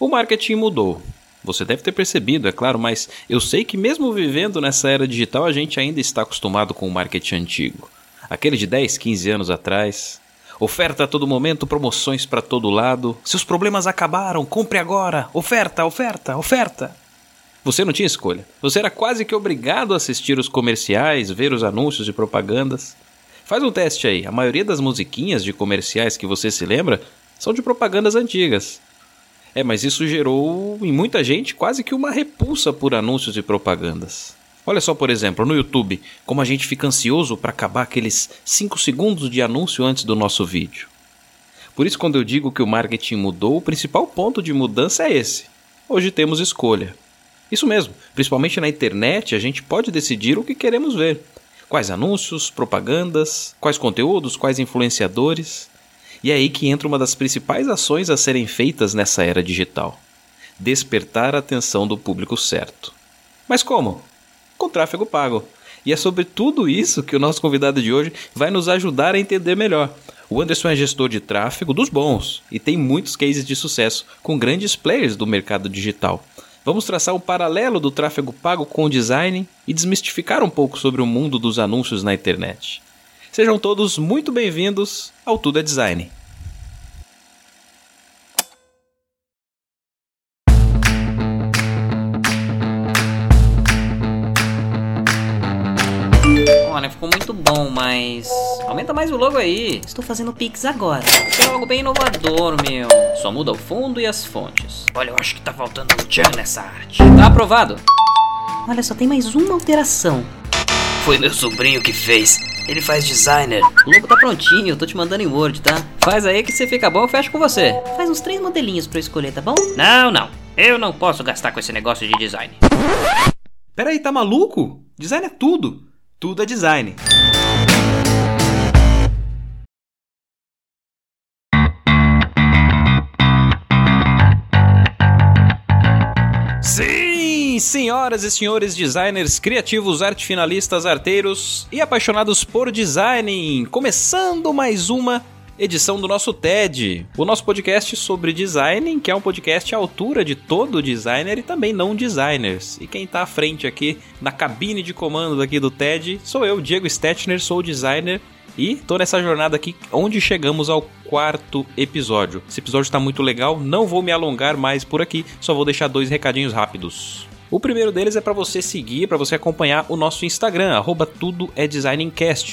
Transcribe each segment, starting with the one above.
O marketing mudou. Você deve ter percebido, é claro, mas eu sei que mesmo vivendo nessa era digital, a gente ainda está acostumado com o marketing antigo. Aquele de 10, 15 anos atrás. Oferta a todo momento, promoções para todo lado. Seus problemas acabaram, compre agora. Oferta, oferta, oferta. Você não tinha escolha. Você era quase que obrigado a assistir os comerciais, ver os anúncios e propagandas. Faz um teste aí. A maioria das musiquinhas de comerciais que você se lembra são de propagandas antigas. É, mas isso gerou em muita gente quase que uma repulsa por anúncios e propagandas. Olha só, por exemplo, no YouTube, como a gente fica ansioso para acabar aqueles 5 segundos de anúncio antes do nosso vídeo. Por isso, quando eu digo que o marketing mudou, o principal ponto de mudança é esse. Hoje temos escolha. Isso mesmo, principalmente na internet, a gente pode decidir o que queremos ver. Quais anúncios, propagandas, quais conteúdos, quais influenciadores. E é aí que entra uma das principais ações a serem feitas nessa era digital: despertar a atenção do público certo. Mas como? Com tráfego pago. E é sobre tudo isso que o nosso convidado de hoje vai nos ajudar a entender melhor. O Anderson é gestor de tráfego dos bons e tem muitos cases de sucesso com grandes players do mercado digital. Vamos traçar o paralelo do tráfego pago com o design e desmistificar um pouco sobre o mundo dos anúncios na internet. Sejam todos muito bem-vindos ao Tudo é Design. Olha, ficou muito bom, mas. Aumenta mais o logo aí. Estou fazendo Pix agora. Isso é algo bem inovador, meu. Só muda o fundo e as fontes. Olha, eu acho que tá faltando um tchan nessa arte. Tá aprovado. Olha, só tem mais uma alteração. Foi meu sobrinho que fez. Ele faz designer. O logo tá prontinho, tô te mandando em Word, tá? Faz aí que se fica bom, eu fecho com você. Faz uns três modelinhos pra eu escolher, tá bom? Não, não. Eu não posso gastar com esse negócio de design. Peraí, tá maluco? Design é tudo. Tudo é design. Senhoras e senhores designers, criativos, arte finalistas, arteiros e apaixonados por design, começando mais uma edição do nosso TED, o nosso podcast sobre design, que é um podcast à altura de todo designer e também não designers. E quem está à frente aqui na cabine de comando aqui do TED sou eu, Diego Stetner, sou designer e tô nessa jornada aqui onde chegamos ao quarto episódio. Esse episódio está muito legal, não vou me alongar mais por aqui, só vou deixar dois recadinhos rápidos. O primeiro deles é para você seguir, para você acompanhar o nosso Instagram, arroba tudo é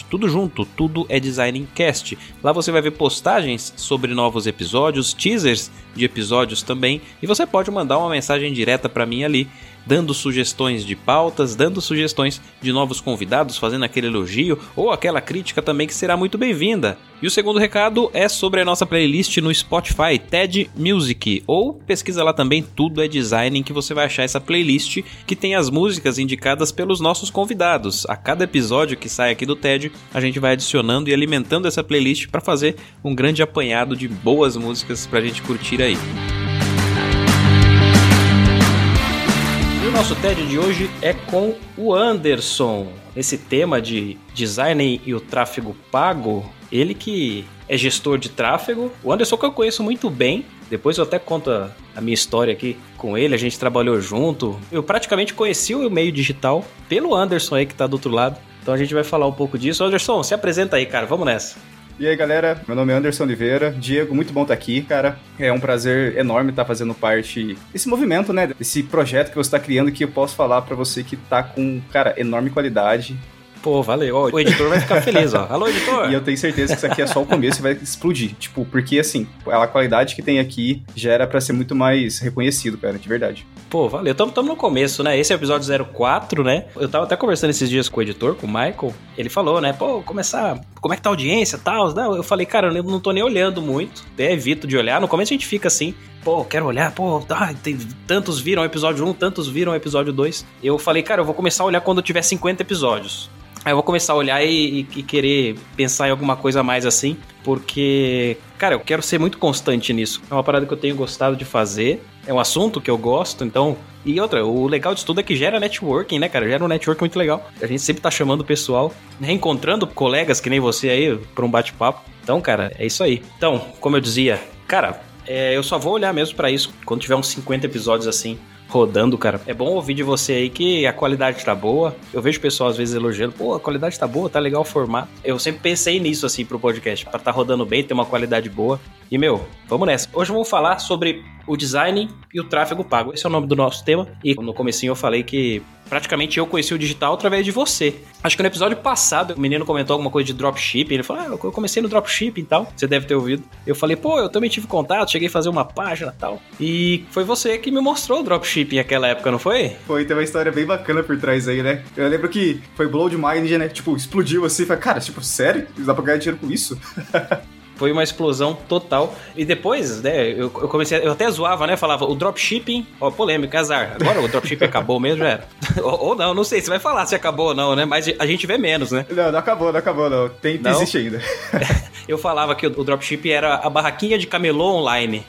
tudo junto, tudo é designingcast. Lá você vai ver postagens sobre novos episódios, teasers de episódios também, e você pode mandar uma mensagem direta para mim ali, dando sugestões de pautas, dando sugestões de novos convidados, fazendo aquele elogio ou aquela crítica também que será muito bem-vinda. E o segundo recado é sobre a nossa playlist no Spotify, TED Music, ou pesquisa lá também Tudo é Design, que você vai achar essa playlist que tem as músicas indicadas pelos nossos convidados. A cada episódio que sai aqui do TED, a gente vai adicionando e alimentando essa playlist para fazer um grande apanhado de boas músicas pra gente curtir aí. E o nosso TED de hoje é com o Anderson. Esse tema de design e o tráfego pago, ele que é gestor de tráfego. O Anderson que eu conheço muito bem. Depois eu até conto a, a minha história aqui com ele, a gente trabalhou junto. Eu praticamente conheci o meio digital pelo Anderson aí que tá do outro lado. Então a gente vai falar um pouco disso. Anderson, se apresenta aí, cara. Vamos nessa. E aí, galera, meu nome é Anderson Oliveira. Diego, muito bom estar aqui, cara. É um prazer enorme estar fazendo parte desse movimento, né? Desse projeto que você está criando que eu posso falar para você que tá com, cara, enorme qualidade. Pô, valeu. Ó, o editor vai ficar feliz, ó. Alô, editor! E eu tenho certeza que isso aqui é só o começo e vai explodir. Tipo, porque assim, a qualidade que tem aqui já era pra ser muito mais reconhecido, cara, de verdade. Pô, valeu. Tamo, tamo no começo, né? Esse é o episódio 04, né? Eu tava até conversando esses dias com o editor, com o Michael. Ele falou, né? Pô, começar. Como é que tá a audiência e tal? Não, eu falei, cara, eu não tô nem olhando muito. Até evito de olhar. No começo a gente fica assim, pô, quero olhar, pô, ah, tem, tantos viram o episódio 1, tantos viram o episódio 2. Eu falei, cara, eu vou começar a olhar quando eu tiver 50 episódios. Aí eu vou começar a olhar e, e, querer pensar em alguma coisa mais assim, porque, cara, eu quero ser muito constante nisso. É uma parada que eu tenho gostado de fazer, é um assunto que eu gosto, então. E outra, o legal disso tudo é que gera networking, né, cara? Gera um network muito legal. A gente sempre tá chamando o pessoal, reencontrando colegas que nem você aí pra um bate-papo. Então, cara, é isso aí. Então, como eu dizia, cara, é, eu só vou olhar mesmo pra isso quando tiver uns 50 episódios assim rodando, cara. É bom ouvir de você aí que a qualidade tá boa. Eu vejo pessoal às vezes elogiando, pô, a qualidade tá boa, tá legal o formato. Eu sempre pensei nisso assim pro podcast, para tá rodando bem, ter uma qualidade boa. E meu, vamos nessa. Hoje vamos falar sobre o design e o tráfego pago. Esse é o nome do nosso tema. E no comecinho eu falei que praticamente eu conheci o digital através de você. Acho que no episódio passado o menino comentou alguma coisa de dropshipping. Ele falou: Ah, eu comecei no dropshipping e tal. Você deve ter ouvido. Eu falei: Pô, eu também tive contato, cheguei a fazer uma página e tal. E foi você que me mostrou o dropshipping naquela época, não foi? Foi, tem uma história bem bacana por trás aí, né? Eu lembro que foi blow de mind, né? Tipo, explodiu assim. Falei, cara, tipo, sério? Dá pra ganhar dinheiro com isso? Foi uma explosão total. E depois, né, eu, eu comecei, eu até zoava, né? Falava, o dropshipping, ó, polêmica, azar. Agora o dropshipping acabou mesmo, já era. ou, ou, não, não sei, você vai falar se acabou ou não, né? Mas a gente vê menos, né? Não, não acabou, não acabou, não. Tem, não? existe ainda. eu falava que o, o dropshipping era a barraquinha de camelô online.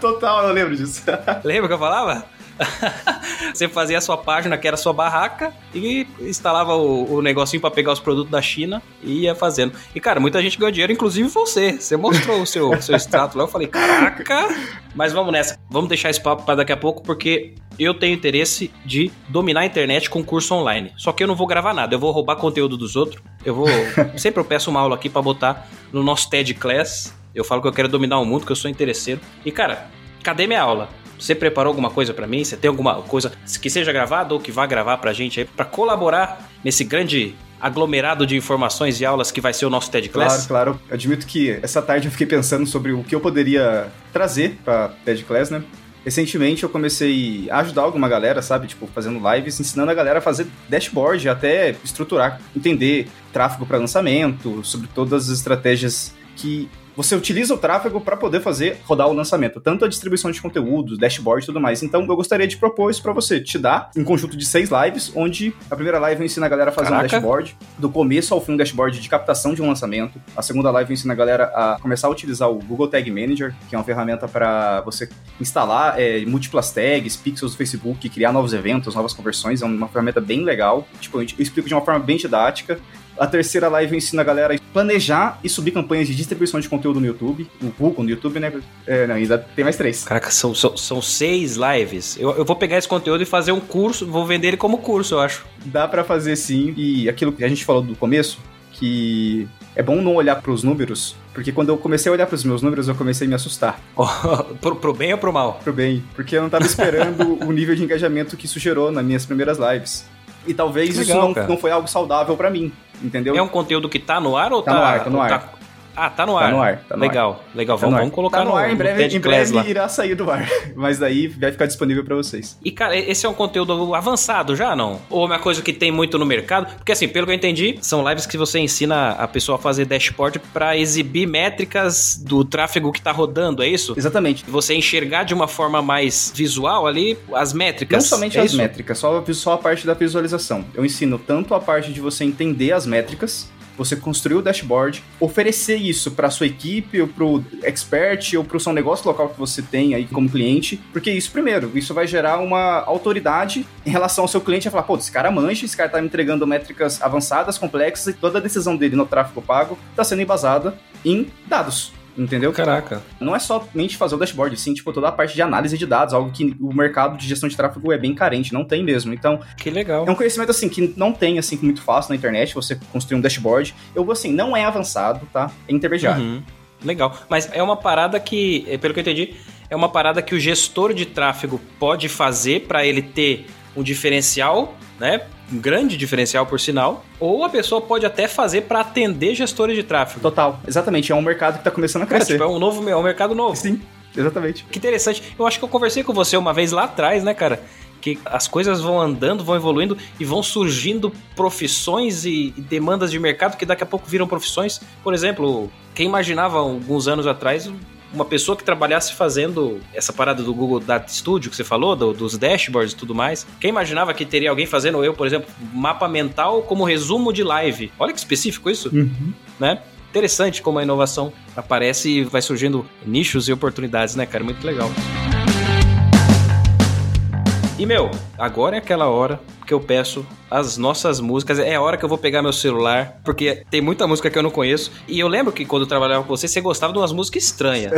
total, eu lembro disso. Lembra que eu falava? você fazia a sua página, que era a sua barraca, e instalava o, o negocinho para pegar os produtos da China e ia fazendo. E, cara, muita gente ganhou dinheiro, inclusive você. Você mostrou o seu, seu extrato lá. Eu falei, caraca! Mas vamos nessa. Vamos deixar esse papo para daqui a pouco, porque eu tenho interesse de dominar a internet com curso online. Só que eu não vou gravar nada, eu vou roubar conteúdo dos outros. Eu vou. Sempre eu peço uma aula aqui para botar no nosso TED Class. Eu falo que eu quero dominar o mundo, que eu sou interesseiro. E, cara, cadê minha aula? Você preparou alguma coisa para mim? Você tem alguma coisa que seja gravada ou que vá gravar pra gente aí para colaborar nesse grande aglomerado de informações e aulas que vai ser o nosso TED Class? Claro, claro. Eu admito que essa tarde eu fiquei pensando sobre o que eu poderia trazer para TED Class, né? Recentemente eu comecei a ajudar alguma galera, sabe? Tipo, fazendo lives, ensinando a galera a fazer dashboard, até estruturar, entender tráfego para lançamento, sobre todas as estratégias que você utiliza o tráfego para poder fazer rodar o lançamento, tanto a distribuição de conteúdos, dashboard e tudo mais. Então eu gostaria de propor isso para você, te dar um conjunto de seis lives, onde a primeira live eu ensino a galera a fazer Caraca. um dashboard, do começo ao fim um dashboard de captação de um lançamento. A segunda live eu ensino a galera a começar a utilizar o Google Tag Manager, que é uma ferramenta para você instalar é, múltiplas tags, pixels do Facebook, criar novos eventos, novas conversões. É uma ferramenta bem legal. Tipo, eu explico de uma forma bem didática. A terceira live ensina a galera a planejar e subir campanhas de distribuição de conteúdo no YouTube. No Google, no YouTube, né? É, não, ainda tem mais três. Caraca, são, são, são seis lives. Eu, eu vou pegar esse conteúdo e fazer um curso, vou vender ele como curso, eu acho. Dá para fazer sim. E aquilo que a gente falou do começo, que é bom não olhar para os números, porque quando eu comecei a olhar para os meus números, eu comecei a me assustar. Oh, pro, pro, bem ou pro mal? Pro bem, porque eu não estava esperando o nível de engajamento que isso gerou nas minhas primeiras lives. E talvez legal, isso não, não foi algo saudável para mim, entendeu? É um conteúdo que tá no ar ou tá, tá no ar? Tá no ar. Tá, ah, tá no ar. Tá no ar. Tá no legal, ar. legal. Tá vamos, vamos colocar tá no, no ar. Em breve, em breve irá sair do ar. Mas daí vai ficar disponível para vocês. E, cara, esse é um conteúdo avançado já, não? Ou é uma coisa que tem muito no mercado? Porque, assim, pelo que eu entendi, são lives que você ensina a pessoa a fazer dashboard para exibir métricas do tráfego que tá rodando, é isso? Exatamente. Você enxergar de uma forma mais visual ali as métricas. Não somente é as isso? métricas, só, só a parte da visualização. Eu ensino tanto a parte de você entender as métricas, você construir o dashboard, oferecer isso para sua equipe, ou para o expert, ou para o seu negócio local que você tem aí como cliente, porque isso, primeiro, isso vai gerar uma autoridade em relação ao seu cliente, a falar, pô, esse cara manja, esse cara tá me entregando métricas avançadas, complexas, e toda a decisão dele no tráfego pago está sendo embasada em dados. Entendeu? Caraca. Não é somente fazer o dashboard, sim, tipo, toda a parte de análise de dados, algo que o mercado de gestão de tráfego é bem carente, não tem mesmo. Então, que legal. É um conhecimento assim que não tem assim muito fácil na internet, você construir um dashboard. Eu assim, não é avançado, tá? É intermediário. Uhum. Legal. Mas é uma parada que, eh, pelo que eu entendi, é uma parada que o gestor de tráfego pode fazer para ele ter um diferencial, né? Um grande diferencial por sinal, ou a pessoa pode até fazer para atender gestores de tráfego. Total, exatamente, é um mercado que está começando a crescer. É, tipo, é um novo, é um mercado novo. Sim, exatamente. Que interessante. Eu acho que eu conversei com você uma vez lá atrás, né, cara? Que as coisas vão andando, vão evoluindo e vão surgindo profissões e demandas de mercado que daqui a pouco viram profissões. Por exemplo, quem imaginava alguns anos atrás uma pessoa que trabalhasse fazendo essa parada do Google Data Studio que você falou, do, dos dashboards e tudo mais. Quem imaginava que teria alguém fazendo, eu, por exemplo, mapa mental como resumo de live? Olha que específico isso, uhum. né? Interessante como a inovação aparece e vai surgindo nichos e oportunidades, né, cara? Muito legal. E, meu, agora é aquela hora que eu peço as nossas músicas. É a hora que eu vou pegar meu celular, porque tem muita música que eu não conheço. E eu lembro que quando eu trabalhava com você, você gostava de umas músicas estranhas.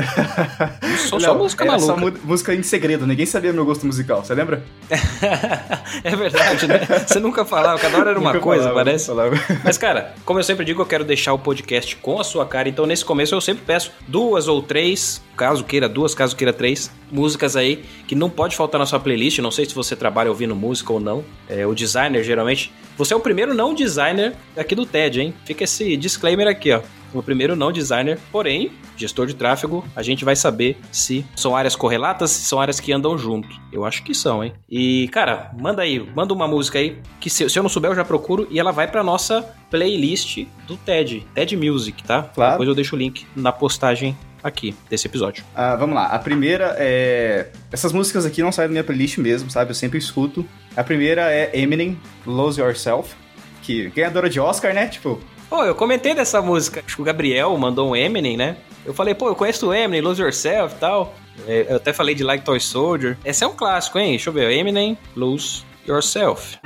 só, só música era maluca. Só música em segredo, ninguém sabia meu gosto musical, você lembra? é verdade, né? Você nunca falava, cada hora era uma Nunca coisa, falava, parece. Mas, cara, como eu sempre digo, eu quero deixar o podcast com a sua cara. Então, nesse começo, eu sempre peço duas ou três, caso queira duas, caso queira três, músicas aí que não pode faltar na sua playlist. Não sei se você trabalha ouvindo música ou não. É, o designer, geralmente. Você é o primeiro não designer aqui do TED, hein? Fica esse disclaimer aqui, ó. O primeiro não designer, porém, gestor de tráfego, a gente vai saber se são áreas correlatas, se são áreas que andam junto. Eu acho que são, hein? E, cara, manda aí, manda uma música aí, que se, se eu não souber eu já procuro, e ela vai pra nossa playlist do TED, TED Music, tá? Claro. Depois eu deixo o link na postagem aqui desse episódio. Ah, vamos lá, a primeira é. Essas músicas aqui não saem da minha playlist mesmo, sabe? Eu sempre escuto. A primeira é Eminem, Lose Yourself, que ganhadora de Oscar, né? Tipo, Pô, eu comentei dessa música. Acho que o Gabriel mandou um Eminem, né? Eu falei, pô, eu conheço o Eminem, Lose Yourself e tal. É, eu até falei de Like Toy Soldier. Esse é um clássico, hein? Deixa eu ver. Eminem, Lose Yourself.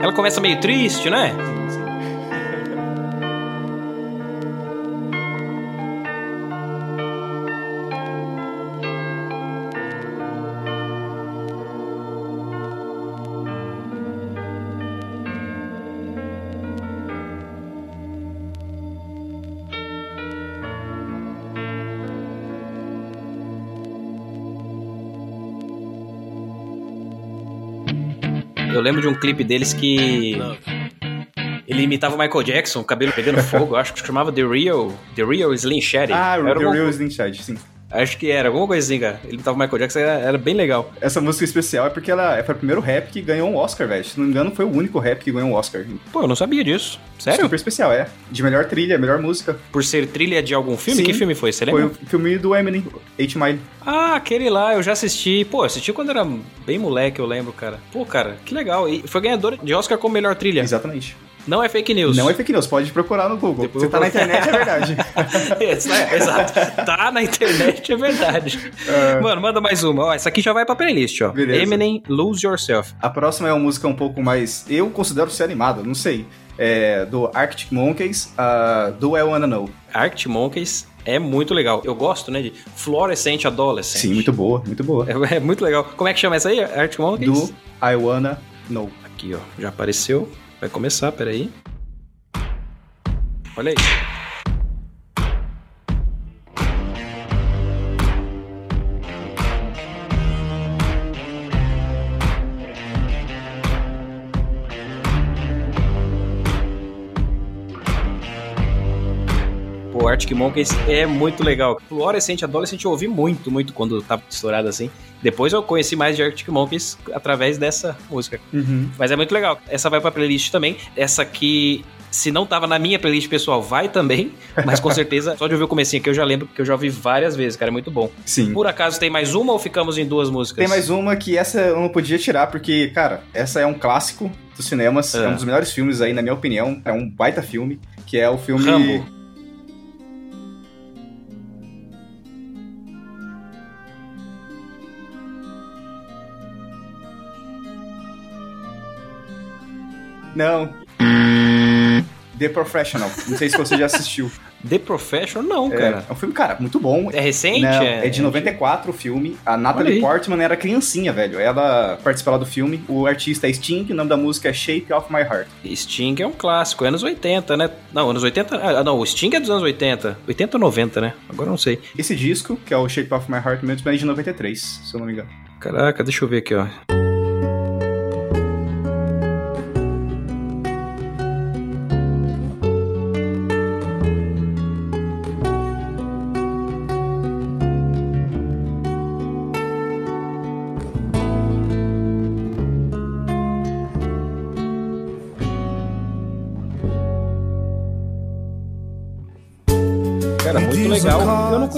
Ela começa meio triste, né? Lembro de um clipe deles que. Ele imitava o Michael Jackson, o cabelo pegando fogo. Acho que chamava The Real. The Real Slim Shady. ah, Era The Real Slim Shady, sim. Acho que era, alguma coisinha, cara. Ele imitava o Michael Jackson, era, era bem legal. Essa música especial é porque ela foi o primeiro rap que ganhou um Oscar, velho. Se não me engano, foi o único rap que ganhou um Oscar. Pô, eu não sabia disso. Sério? Super especial, é. De melhor trilha, melhor música. Por ser trilha de algum filme? Sim. Que filme foi? Você Foi lembra? o filme do Eminem, 8 Mile. Ah, aquele lá, eu já assisti. Pô, assisti quando era bem moleque, eu lembro, cara. Pô, cara, que legal. E foi ganhador de Oscar como melhor trilha. Exatamente. Não é fake news. Não é fake news, pode procurar no Google. Depois Você eu tá na internet, é verdade. Isso, é, exato. Tá na internet, é verdade. Mano, manda mais uma. Ó, essa aqui já vai pra playlist, ó. Beleza. Eminem, Lose Yourself. A próxima é uma música um pouco mais. Eu considero ser animada, não sei. É do Arctic Monkeys, uh, do I Wanna Know. Arctic Monkeys é muito legal. Eu gosto, né, de Fluorescent Adolescent. Sim, muito boa, muito boa. É, é muito legal. Como é que chama essa aí? Arctic Monkeys? Do I Wanna Know. Aqui, ó. Já apareceu. Vai começar, peraí. Olha aí. Arctic Monkeys é muito legal. Fluorescente Adolescent eu ouvi muito, muito quando tava estourado assim. Depois eu conheci mais de Arctic Monkeys através dessa música. Uhum. Mas é muito legal. Essa vai pra playlist também. Essa aqui, se não tava na minha playlist pessoal, vai também. Mas com certeza, só de ouvir o comecinho aqui eu já lembro, porque eu já ouvi várias vezes, cara. É muito bom. Sim. Por acaso tem mais uma ou ficamos em duas músicas? Tem mais uma que essa eu não podia tirar, porque, cara, essa é um clássico dos cinemas. É, É. um dos melhores filmes aí, na minha opinião. É um baita filme, que é o filme. Rambo. Não. The Professional. Não sei se você já assistiu. The Professional, não, É, cara. é um filme, cara, muito bom. É, recente? Não, é de 94 o filme. A Olha Natalie aí. Portman era criancinha, velho. Ela participava do filme. O artista é Sting, o nome da música é Shape of My Heart. Sting é um clássico, é anos 80, né? Não, anos 80. Ah, não, o Sting é dos anos 80. 80 ou 90, né? Agora eu não sei. Esse disco, que é o Shape of My Heart, mesmo é de 93, se eu não me engano. Caraca, deixa eu ver aqui, ó.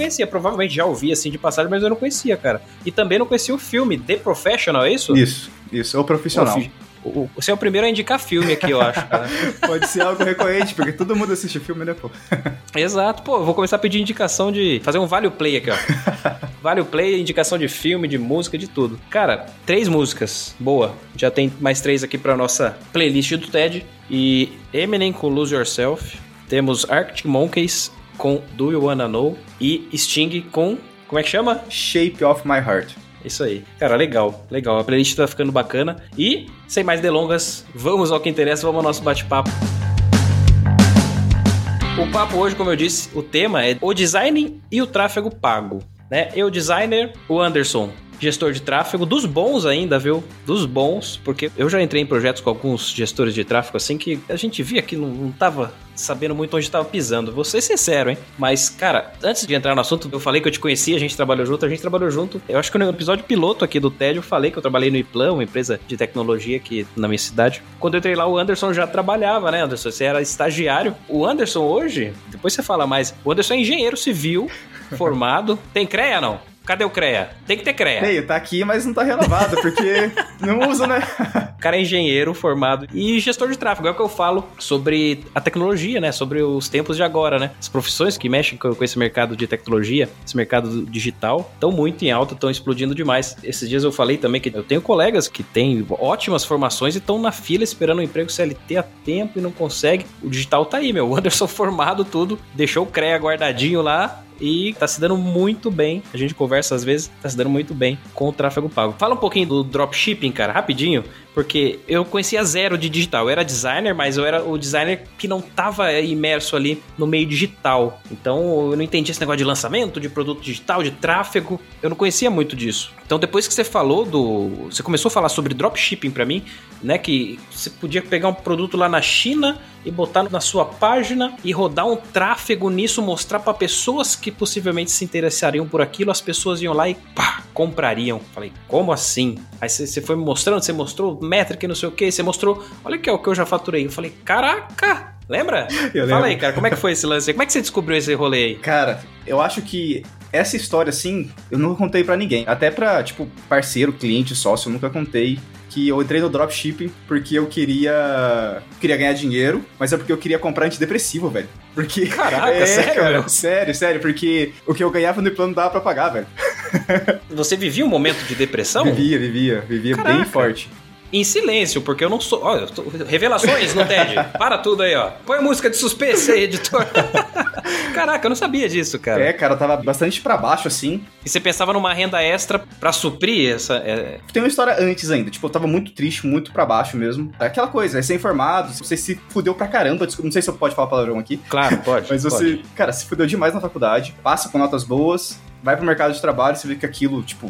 Conhecia, provavelmente já ouvi assim de passagem, mas eu não conhecia, cara. E também não conhecia o filme The Professional, é isso? Isso, isso. É o profissional. Pô, fi- O- Você é o primeiro a indicar filme aqui, eu acho, cara. Pode ser algo recorrente, porque todo mundo assiste filme, né, pô? Exato, pô, vou começar a pedir indicação de. fazer um Vale Play aqui, ó. vale Play, indicação de filme, de música, de tudo. Cara, três músicas. Boa. Já tem mais três aqui pra nossa playlist do TED. E Eminem com Lose Yourself. Temos Arctic Monkeys com Do You Wanna Know. E Sting com. Como é que chama? Shape of My Heart. Isso aí. Cara, legal, legal. A playlist tá ficando bacana. E, sem mais delongas, vamos ao que interessa, vamos ao nosso bate-papo. O papo hoje, como eu disse, o tema é o design e o tráfego pago. Né? Eu, designer, o Anderson, gestor de tráfego, dos bons ainda, viu? Dos bons, porque eu já entrei em projetos com alguns gestores de tráfego assim que a gente via que não, não tava sabendo muito onde estava pisando. Vou ser sincero, hein? Mas, cara, antes de entrar no assunto, eu falei que eu te conhecia, a gente trabalhou junto, a gente trabalhou junto. Eu acho que no episódio piloto aqui do TED eu falei que eu trabalhei no Iplan, uma empresa de tecnologia aqui na minha cidade. Quando eu entrei lá, o Anderson já trabalhava, né, Anderson? Você era estagiário. O Anderson hoje, depois você fala mais, o Anderson é engenheiro civil, formado. Tem CREA, não? Cadê o CREA? Tem que ter CREA. Ei, tá aqui, mas não tá renovado, porque não usa, né? O cara é engenheiro formado e gestor de tráfego. É o que eu falo sobre a tecnologia, né? Sobre os tempos de agora, né? As profissões que mexem com esse mercado de tecnologia, esse mercado digital, estão muito em alta, estão explodindo demais. Esses dias eu falei também que eu tenho colegas que têm ótimas formações e estão na fila esperando um emprego CLT a tempo e não consegue. O digital tá aí, meu. O Anderson formado tudo, deixou o CREA guardadinho lá e tá se dando muito bem. A gente conversa às vezes, tá se dando muito bem com o tráfego pago. Fala um pouquinho do dropshipping, cara, rapidinho, porque eu conhecia zero de digital. Eu era designer, mas eu era o designer que não tava imerso ali no meio digital. Então eu não entendia esse negócio de lançamento, de produto digital, de tráfego. Eu não conhecia muito disso. Então depois que você falou do. Você começou a falar sobre dropshipping pra mim, né? Que você podia pegar um produto lá na China e botar na sua página e rodar um tráfego nisso, mostrar pra pessoas que possivelmente se interessariam por aquilo, as pessoas iam lá e pá, comprariam. Falei, como assim? Aí você foi me mostrando, você mostrou métrica e não sei o que, você mostrou, olha aqui, ó, o que eu já faturei. Eu falei, caraca! Lembra? Eu Fala lembro. aí, cara, como é que foi esse lance? aí? Como é que você descobriu esse rolê aí? Cara, eu acho que essa história, assim, eu nunca contei pra ninguém. Até pra, tipo, parceiro, cliente, sócio, eu nunca contei que eu entrei no dropshipping porque eu queria queria ganhar dinheiro, mas é porque eu queria comprar antidepressivo, velho. Porque Caraca, sério, cara, sério, sério, porque o que eu ganhava no plano dava pra pagar, velho. Você vivia um momento de depressão? Vivia, vivia, vivia bem Caraca. forte. Em silêncio, porque eu não sou. Olha, tô- revelações no TED. Para tudo aí, ó. Põe a música de suspense aí, editor. Caraca, eu não sabia disso, cara. É, cara, eu tava bastante pra baixo, assim. E você pensava numa renda extra pra suprir essa. é, Tem uma história antes ainda, tipo, eu tava muito triste, muito pra baixo mesmo. É aquela coisa, é ser informado, você se fudeu pra caramba, não sei se eu pode falar palavrão aqui, Claro, pode. mas você, pode. cara, se fudeu demais na faculdade, passa com notas boas, vai pro mercado de trabalho, você vê que aquilo, tipo,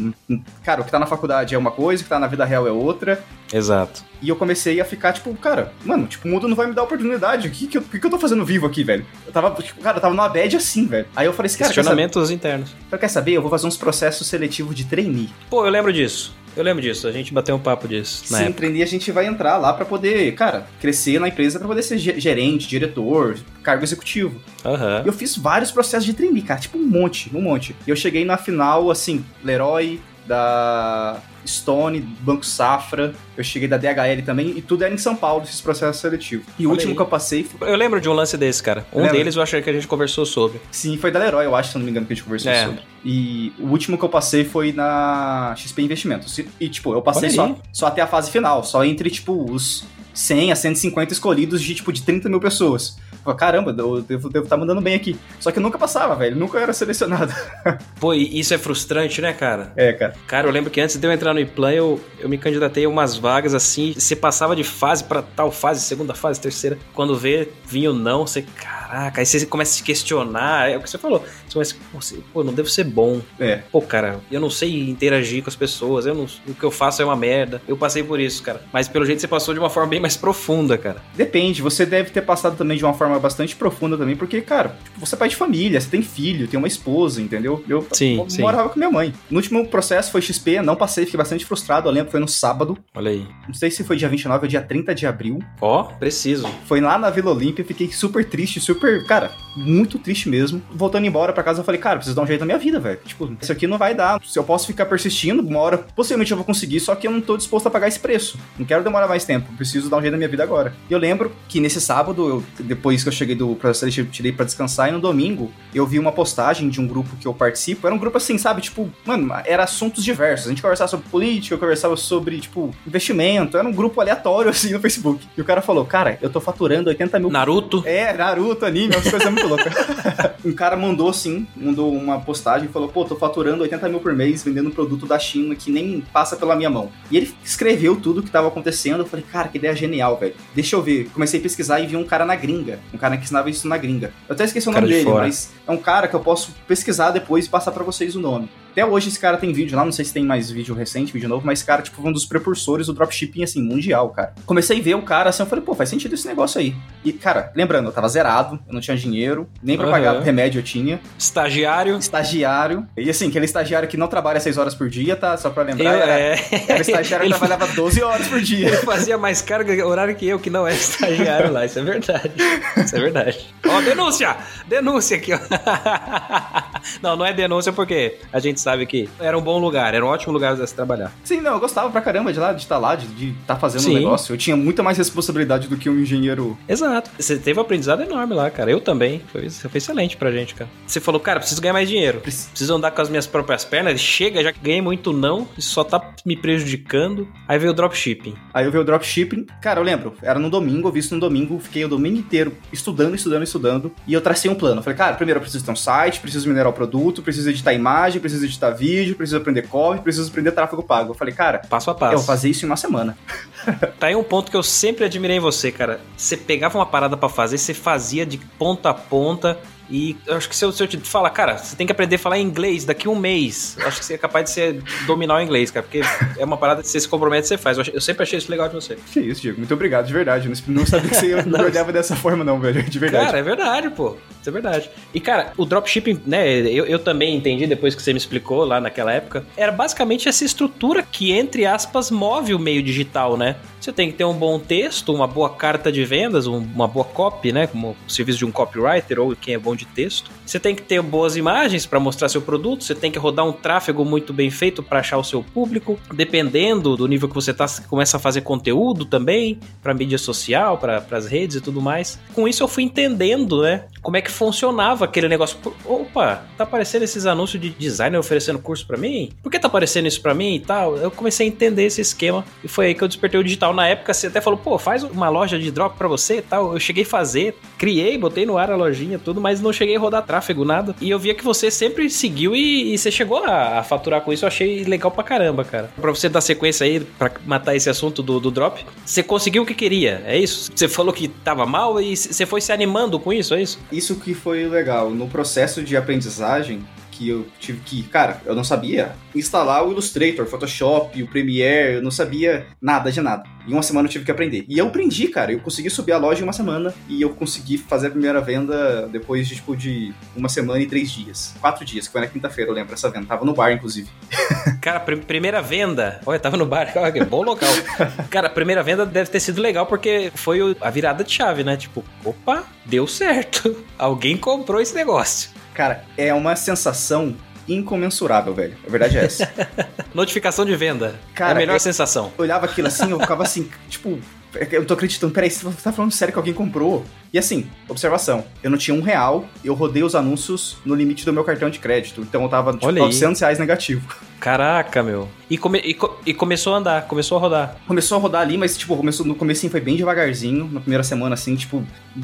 cara, o que tá na faculdade é uma coisa, o que tá na vida real é outra. Exato. E eu comecei a ficar, tipo, cara, mano, tipo, o mundo não vai me dar oportunidade. O que, que, eu, que que eu tô fazendo vivo aqui, velho? Eu tava, tipo, cara, eu tava numa bad assim, velho. Aí eu falei assim, cara, Questionamentos internos. então, quer saber? Eu vou fazer uns processos seletivos de trainee. Pô, eu lembro disso. Eu lembro disso. A gente bateu um papo disso Sim, época. trainee a gente vai entrar lá pra poder, cara, crescer na empresa pra poder ser ge- gerente, diretor, cargo executivo. Aham. E eu fiz vários processos de trainee, cara, tipo um monte, um monte. E eu cheguei na final, assim, Leroy, da Stone, Banco Safra, eu cheguei da DHL também, e tudo era em São Paulo, esses processos seletivos. E o último aí. que eu passei, foi, Eu lembro de um lance desse, cara. Um Lembra? deles eu achei que a gente conversou sobre. sim, foi da Leroy, eu acho, se não me engano, que a gente conversou É. sobre. E o último que eu passei foi na XP Investimentos. E, tipo, eu passei só, só até a fase final, só entre, tipo, os 100 a 150 escolhidos de, tipo, de 30 mil pessoas. Eu falei, Caramba, eu devo estar tá mandando bem aqui. Só que eu nunca passava, velho, nunca era selecionado. Pô, e isso é frustrante, né, cara? É, cara. Cara, eu lembro que antes de eu entrar no Iplan, eu, eu me candidatei a umas vagas assim. Você passava de fase pra tal fase, segunda fase, terceira. Quando vê, vinha o não, você, caraca. Aí você começa a se questionar. É o que você falou. Você começa, pô, não devo ser bom. É. Pô, cara, eu não sei interagir com as pessoas. Eu não, o que eu faço é uma merda. Eu passei por isso, cara. Mas pelo jeito você passou de uma forma bem mais profunda, cara. Depende, você deve ter passado também de uma forma bastante profunda também, porque, cara, tipo, você é pai de família, você tem filho, tem uma esposa, entendeu? Eu Sim, sim. morava com minha mãe. No último processo foi XP, não passei, fiquei bastante frustrado, eu lembro que foi no sábado, Olha aí. não sei se foi dia 29 ou dia 30 de abril. Ó, preciso. Foi lá na Vila Olímpia, fiquei super triste, su- super, cara, muito triste mesmo. Voltando embora pra casa, eu falei, cara, preciso dar um jeito na minha vida, velho. Tipo, isso aqui não vai dar. Se eu posso ficar persistindo, uma hora, possivelmente eu vou conseguir, só que eu não tô disposto a pagar esse preço. Não quero demorar mais tempo. Preciso dar um jeito na minha vida agora. E eu lembro que nesse sábado, eu, depois que eu cheguei do processo seletivo, tirei pra descansar, e no domingo, eu vi uma postagem de um grupo que eu participo. Era um grupo assim, sabe? Tipo, mano, era assuntos diversos. A gente conversava sobre política, eu conversava sobre, tipo, investimento. Era um grupo aleatório, assim, no Facebook. E o cara falou, cara, eu tô faturando 80 mil. Naruto. É, Naruto, anime, umas coisas muito loucas. um cara mandou assim, mandou uma postagem e falou: pô, tô faturando 80 mil por mês vendendo um produto da China que nem passa pela minha mão. E ele escreveu tudo o que tava acontecendo. Eu falei, cara, que ideia genial, velho. Deixa eu ver. Comecei a pesquisar e vi um cara na gringa. Um cara que ensinava isso na gringa. Eu até esqueci o Cara nome de dele, fora. mas é um cara que eu posso pesquisar depois e passar pra vocês o nome. Até hoje esse cara tem vídeo lá, não sei se tem mais vídeo recente, vídeo novo, mas esse cara, tipo, foi um dos precursores do dropshipping, assim, mundial, cara. Comecei a ver o cara, assim, eu falei, pô, faz sentido esse negócio aí. E, cara, lembrando, eu tava zerado, eu não tinha dinheiro, nem pra Aham. pagar remédio eu tinha Estagiário. estagiário. E assim, aquele estagiário que não trabalha 6 horas por dia, tá? Só pra lembrar. Eu- era, é. era estagiário que Ele- trabalhava 12 horas por Ele dia. fazia mais carga horário que eu, que não é estagiário lá. Isso é verdade. Isso é verdade. Ó, denúncia! Denúncia aqui, ó. Não, não é denúncia porque a gente sabe que era um bom lugar, era um ótimo lugar de se trabalhar. Sim, não, eu gostava pra caramba de lá, de estar lá, de estar fazendo o Sim. negócio. Eu tinha muita mais responsabilidade do que um engenheiro. Exato. Você teve um aprendizado enorme lá, cara. Eu também. Foi, foi excelente pra gente, cara. Você falou, cara, preciso ganhar mais dinheiro. Preciso. Andar com as minhas próprias pernas. Chega, já ganhei muito não. Isso só tá me prejudicando. Aí veio o dropshipping. Aí eu vi o dropshipping. Cara, eu lembro, era no domingo, eu vi isso no domingo, fiquei o domingo inteiro estudando, estudando, estudando. E eu tracei um plano. Eu falei, cara, primeiro eu preciso ter um site, preciso minerar o produto, preciso editar imagem, preciso editar vídeo, preciso aprender copy, preciso aprender tráfego pago. Eu falei, cara, Passo a passo. eu vou fazer isso em uma semana. Tá aí um ponto que eu sempre admirei em você, cara. Você pegava uma parada pra fazer, você fazia de ponta a ponta. E eu acho que se eu, te falar, cara, você tem que aprender a falar inglês daqui a um mês. Eu acho que você é capaz de ser, dominar o inglês, cara. Porque é uma parada que você se compromete, você faz. Eu, eu sempre achei isso legal de você. Que isso, Diego. Muito obrigado, de verdade. Eu não, não sabia que você me olhava dessa forma, não, velho. De verdade. Cara, é verdade, pô. Isso é verdade. E, cara, o dropshipping, né, eu, eu também entendi depois que você me explicou lá naquela época, era basicamente essa estrutura que, entre aspas, move o meio digital, né? Você tem que ter um bom texto, uma boa carta de vendas, um- uma boa copy, né? Como o serviço de um copywriter ou quem é bom de texto. Você tem que ter boas imagens para mostrar seu produto, você tem que rodar um tráfego muito bem feito para achar o seu público. Dependendo do nível que você tá, você começa a fazer conteúdo também para mídia social, para as redes e tudo mais. Com isso eu fui entendendo, né, como é que funcionava aquele negócio. Opa, tá aparecendo esses anúncios de designer oferecendo curso para mim? Por que tá aparecendo isso para mim e tal? Eu comecei a entender esse esquema e foi aí que eu despertei o digital. Na época você até falou, pô, faz uma loja de drop para você e tal. Eu cheguei a fazer, criei, botei no ar a lojinha tudo, mas não cheguei a rodar tráfego, nada. E eu via que você sempre seguiu e, e você chegou a, a faturar com isso. Eu achei legal pra caramba, cara. Pra você dar sequência aí, pra matar esse assunto do, do drop, você conseguiu o que queria, é isso? Você falou que tava mal e você foi se animando com isso, é isso? Isso que foi legal. No processo de aprendizagem, que eu tive que, cara, eu não sabia instalar o Illustrator, Photoshop, o Premiere, eu não sabia nada de nada. Em uma semana eu tive que aprender. E eu aprendi, cara. Eu consegui subir a loja em uma semana e eu consegui fazer a primeira venda depois de, tipo, de uma semana e três dias. Quatro dias, que foi na quinta-feira, eu lembro essa venda. Tava no bar, inclusive. Cara, prim- primeira venda. Olha, tava no bar, olha que bom local. Cara, a primeira venda deve ter sido legal porque foi a virada de chave, né? Tipo, opa, deu certo. Alguém comprou esse negócio. Cara, é uma sensação incomensurável, velho. A verdade é essa. Notificação de venda. Cara, é a melhor é- sensação. Eu olhava aquilo assim, eu ficava assim, tipo, eu não tô acreditando, peraí, você tá falando sério que alguém comprou? E assim, observação, eu não tinha um real, eu rodei os anúncios no limite do meu cartão de crédito, então eu tava, tipo, Olha aí. 900 reais negativo. Caraca, meu. E, come- e e começou a andar, começou a rodar. Começou a rodar ali, mas, tipo, começou, no comecinho foi bem devagarzinho, na primeira semana, assim, tipo,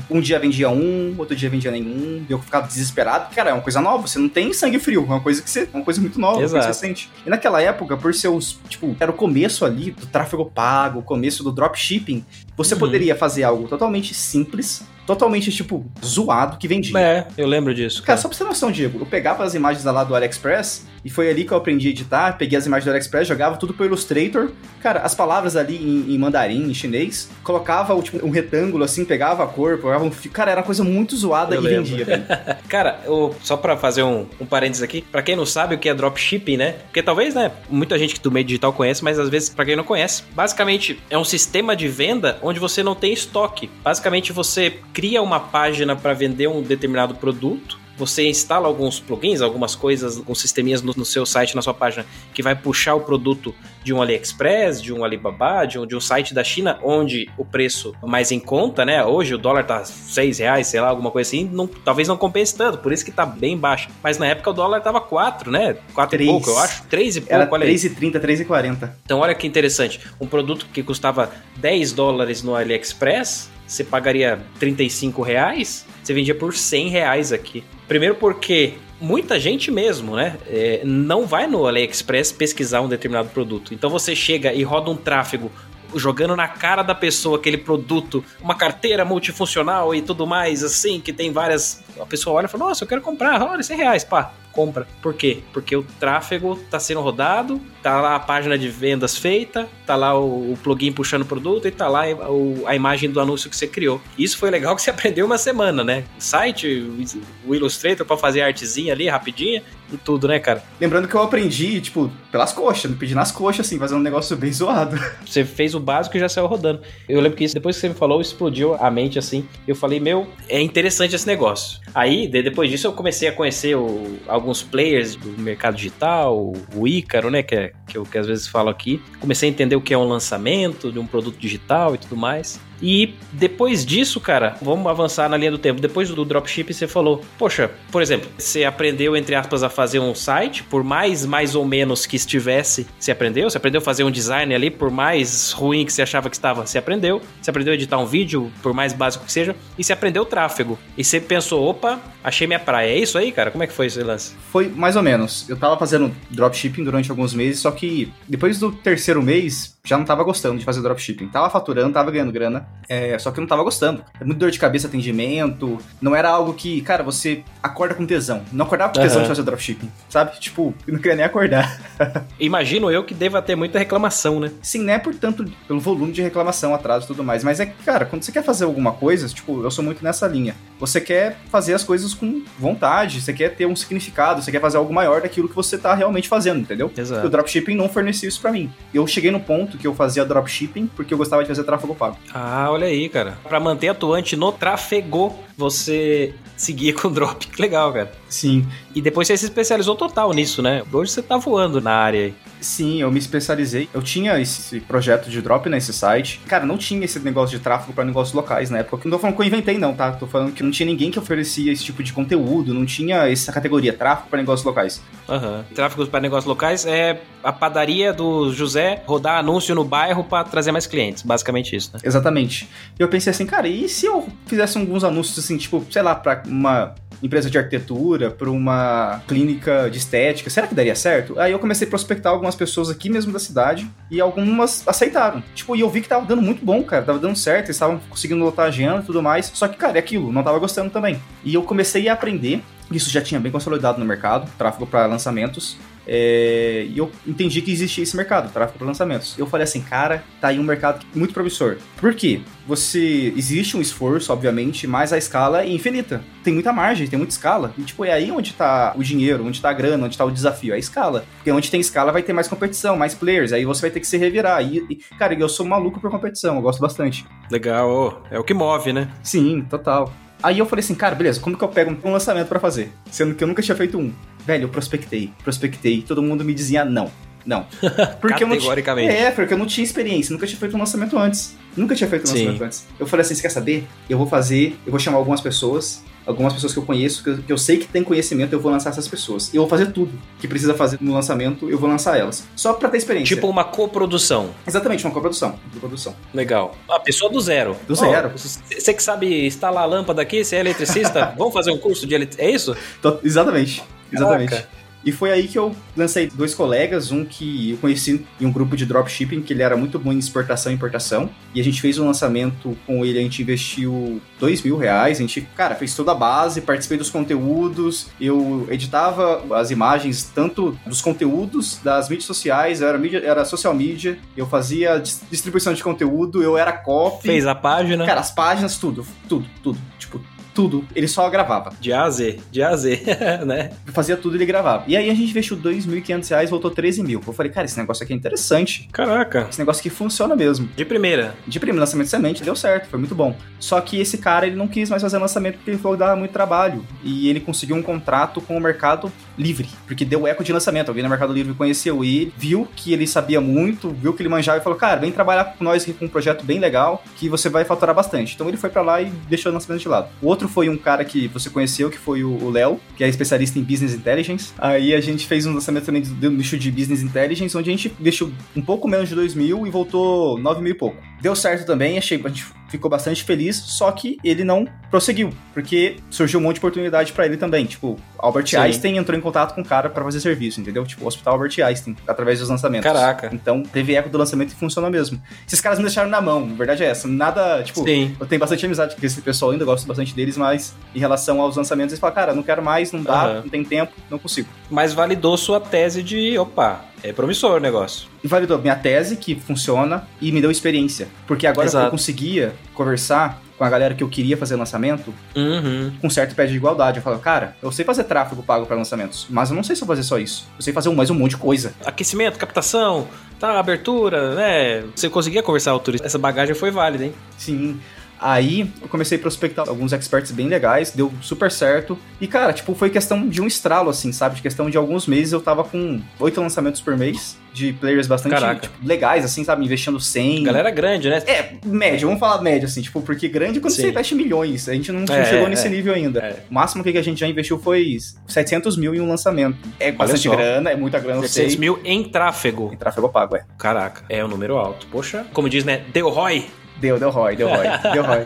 um dia vendia um, outro dia vendia nenhum, e eu ficava desesperado, cara, é uma coisa nova, você não tem sangue frio, é uma coisa que você, é uma coisa muito nova, Exato. você sente. E naquela época, por ser os, tipo, era o começo ali do tráfego pago, o começo do dropshipping, você Uhum. poderia fazer algo totalmente simples, totalmente, tipo, zoado, que vendia. É, eu lembro disso. Cara, só pra você ter noção, Diego, eu pegava as imagens lá do AliExpress e foi ali que eu aprendi a editar, peguei as imagens do AliExpress, jogava tudo pro Illustrator, cara, as palavras ali em, em mandarim, em chinês, colocava tipo, um retângulo assim, pegava a cor, pegava um fio, cara, era uma coisa muito zoada Eu e lembro. vendia. Cara, eu- só pra fazer um, um parênteses aqui, pra quem não sabe o que é dropshipping, né? Porque talvez, né, muita gente do meio digital conhece, mas às vezes pra quem não conhece, basicamente é um sistema de venda onde você não tem estoque. Basicamente você cria uma página para vender um determinado produto você instala alguns plugins, algumas coisas, alguns sisteminhas no, no, seu site, na sua página, que vai puxar o produto de um AliExpress, de um Alibaba, de um, de um site da China, onde o preço mais em conta, né? Hoje o dólar tá 6 reais, sei lá, alguma coisa assim, não, talvez não compense tanto, por isso que tá bem baixo. Mas na época o dólar tava 4, né? 4 e pouco, eu acho. 3 e pouco, Era olha 3,30, 3,40. Então olha que interessante, um produto que custava 10 dólares no AliExpress, você pagaria 35 reais, você vendia por 100 reais aqui. Primeiro porque muita gente mesmo, né, é, não vai no AliExpress pesquisar um determinado produto. Então você chega e roda um tráfego jogando na cara da pessoa aquele produto, uma carteira multifuncional e tudo mais, assim, que tem várias. A pessoa olha e fala: Nossa, eu quero comprar, olha, 100 reais, pá, compra. Por quê? Porque o tráfego está sendo rodado, tá lá a página de vendas feita, tá lá o, o plugin puxando o produto e tá lá a, a, imagem do anúncio que você criou. Isso foi legal que você aprendeu uma semana, né? O site, o Illustrator para fazer artezinha ali rapidinha e tudo, né, cara? Lembrando que eu aprendi, tipo, pelas coxas, me pedi nas coxas, assim, fazer um negócio bem zoado. Você fez o básico e já saiu rodando. Eu lembro que isso, depois que você me falou, explodiu a mente, assim. Eu falei, meu, é interessante esse negócio. Aí, depois disso, eu comecei a conhecer o, alguns players do mercado digital, o Ícaro, né, que, é, que eu que às vezes falo aqui. Comecei a entender o que é um lançamento de um produto digital e tudo mais. E depois disso, cara, vamos avançar na linha do tempo. Depois do dropship, você falou, poxa, por exemplo, você aprendeu, entre aspas, a fazer um site, por mais mais ou menos que estivesse, você aprendeu? Você aprendeu a fazer um design ali, por mais ruim que você achava que estava, você aprendeu. Você aprendeu a editar um vídeo, por mais básico que seja, e você aprendeu tráfego. E você pensou, opa, achei minha praia. É isso aí, cara? Como é que foi esse lance? Foi mais ou menos. Eu tava fazendo dropshipping durante alguns meses, só que depois do terceiro mês, já não tava gostando de fazer dropshipping. Tava faturando, tava ganhando grana, é, só que eu não tava gostando. É muito dor de cabeça atendimento, não era algo que, cara, você acorda com tesão. Não acordava com tesão uhum. de fazer dropshipping, sabe? Tipo, eu não queria nem acordar. Imagino eu que deva ter muita reclamação, né? Sim, né? Portanto, pelo volume de reclamação, atraso e tudo mais. Mas é que, cara, quando você quer fazer alguma coisa, tipo, eu sou muito nessa linha. Você quer fazer as coisas com vontade, você quer ter um significado, você quer fazer algo maior daquilo que você tá realmente fazendo, entendeu? Exato. o dropshipping não fornecia isso para mim. Eu cheguei no ponto que eu fazia dropshipping porque eu gostava de fazer tráfego pago. Ah, olha aí, cara. Para manter atuante no tráfego, você seguia com drop. Que legal, cara. Sim. E depois você se especializou total nisso, né? Hoje você tá voando na área aí. Sim, eu me especializei. Eu tinha esse projeto de drop nesse site. Cara, não tinha esse negócio de tráfego para negócios locais na época. Não tô falando que eu inventei, não, tá? Tô falando que não tinha ninguém que oferecia esse tipo de conteúdo, não tinha essa categoria, tráfego para negócios locais. Aham. Uhum. Tráfego para negócios locais é a padaria do José rodar anúncio no bairro para trazer mais clientes. Basicamente isso, né? Exatamente. E eu pensei assim, cara, e se eu fizesse alguns anúncios assim, tipo, sei lá, pra uma empresa de arquitetura, para uma clínica de estética, será que daria certo? Aí eu comecei a prospectar algumas pessoas aqui mesmo da cidade e algumas aceitaram. Tipo, e eu vi que tava dando muito bom, cara, tava dando certo, eles estavam conseguindo lotar a agenda e tudo mais. Só que, cara, é aquilo, não tava gostando também. E eu comecei a aprender isso já tinha bem consolidado no mercado, tráfego para lançamentos. É, e eu entendi que existia esse mercado, tráfego para lançamentos. Eu falei assim, cara, tá aí um mercado muito promissor. Por quê? Você existe um esforço, obviamente, mas a escala é infinita. Tem muita margem, tem muita escala. E tipo, é aí onde tá o dinheiro, onde tá a grana, onde tá o desafio, é a escala. Porque onde tem escala vai ter mais competição, mais players, aí você vai ter que se revirar. E, e cara, eu sou maluco por competição, eu gosto bastante. Legal, é o que move, né? Sim, total. Aí eu falei assim, cara, beleza, como que eu pego um lançamento para fazer? Sendo que eu nunca tinha feito um. Velho, eu prospectei, prospectei, todo mundo me dizia não. Não. Porque Categoricamente. Eu não tinha, é, porque eu não tinha experiência, nunca tinha feito um lançamento antes. Nunca tinha feito um Sim. lançamento antes. Eu falei assim, você quer saber? Eu vou fazer, eu vou chamar algumas pessoas, algumas pessoas que eu conheço, que eu, que eu, sei que tem conhecimento, eu vou lançar essas pessoas. Eu vou fazer tudo que precisa fazer no lançamento, eu vou lançar elas. Só pra ter experiência. Tipo uma coprodução. Exatamente, uma coprodução. coprodução. Legal. A pessoa do zero. Do oh, zero. Você que sabe instalar a lâmpada aqui, você é eletricista, vamos fazer um curso de eletricidade. É isso? Exatamente. Exatamente. Caraca. E foi aí que eu lancei dois colegas, um que eu conheci em um grupo de dropshipping, que ele era muito bom em exportação e importação. E a gente fez um lançamento com ele, a gente investiu dois mil reais, a gente, cara, fez toda a base, participei dos conteúdos, eu editava as imagens, tanto dos conteúdos das mídias sociais, eu era, mídia, era social media, eu fazia distribuição de conteúdo, eu era copy. Fez a página? Cara, as páginas, tudo, tudo, tudo. Tudo. Ele só gravava. De A a Z, de A a Z, né? Fazia tudo, ele gravava. E aí a gente investiu 2.500 reais, voltou 13 mil. Eu falei, cara, esse negócio aqui é interessante. Caraca. Esse negócio aqui funciona mesmo. De primeira. De primeiro lançamento de semente, deu certo, foi muito bom. Só que esse cara, ele não quis mais fazer lançamento porque ele falou que dava muito trabalho. E ele conseguiu um contrato com o Mercado Livre, porque deu eco de lançamento. Alguém no Mercado Livre conheceu ele, viu que ele sabia muito, viu que ele manjava e falou, cara, vem trabalhar com nós com um projeto bem legal, que você vai faturar bastante. Então ele foi para lá e deixou o lançamento de lado. O outro foi um cara que você conheceu, que foi o Léo, que é especialista em Business Intelligence. Aí a gente fez um lançamento também do nicho de Business Intelligence, onde a gente investiu um pouco menos de 2 mil e voltou 9 mil e pouco. Deu certo também, achei, a gente ficou bastante feliz, só que ele não prosseguiu, porque surgiu um monte de oportunidade para ele também. Tipo, Albert Sim. Einstein entrou em contato com o cara para fazer serviço, entendeu? Tipo, o Hospital Albert Einstein, através dos lançamentos. Caraca. Então, teve eco do lançamento e funcionou mesmo. Esses caras me deixaram na mão, a verdade é essa. Nada, tipo, Sim. eu tenho bastante amizade com esse pessoal ainda, gosto bastante deles, mas em relação aos lançamentos, eles falam, cara, não quero mais, não dá, Aham. não tem tempo, não consigo. Mas validou sua tese de, opa, é promissor o negócio. E validou minha tese, que funciona, e me deu experiência. Porque agora eu conseguia conversar com a galera que eu queria fazer lançamento Uhum. com certo pé de igualdade. Eu falo, cara, eu sei fazer tráfego pago para lançamentos, mas eu não sei só fazer só isso. Eu sei fazer mais um monte de coisa. Aquecimento, captação, tá, abertura, né? Você conseguia conversar ao turista. Essa bagagem foi válida, hein? Sim. Aí eu comecei a prospectar alguns experts bem legais, deu super certo. E, cara, tipo, foi questão de um estralo, assim, sabe? De questão de alguns meses eu tava com oito lançamentos por mês, de players bastante tipo, legais, assim, sabe? Investindo 100. Galera grande, né? É, médio, vamos falar médio, assim, tipo, porque grande é quando Sim. você investe milhões. A gente não É, chegou é, nesse é. nível ainda. É. O máximo que a gente já investiu foi 700 mil em um lançamento. É bastante grana, é muita grana, eu 700 sei. mil em tráfego. E tráfego pago, é. Caraca, é um número alto. Poxa, como diz, né? Deu ROI. Deu, deu ROI, deu ROI, deu ROI.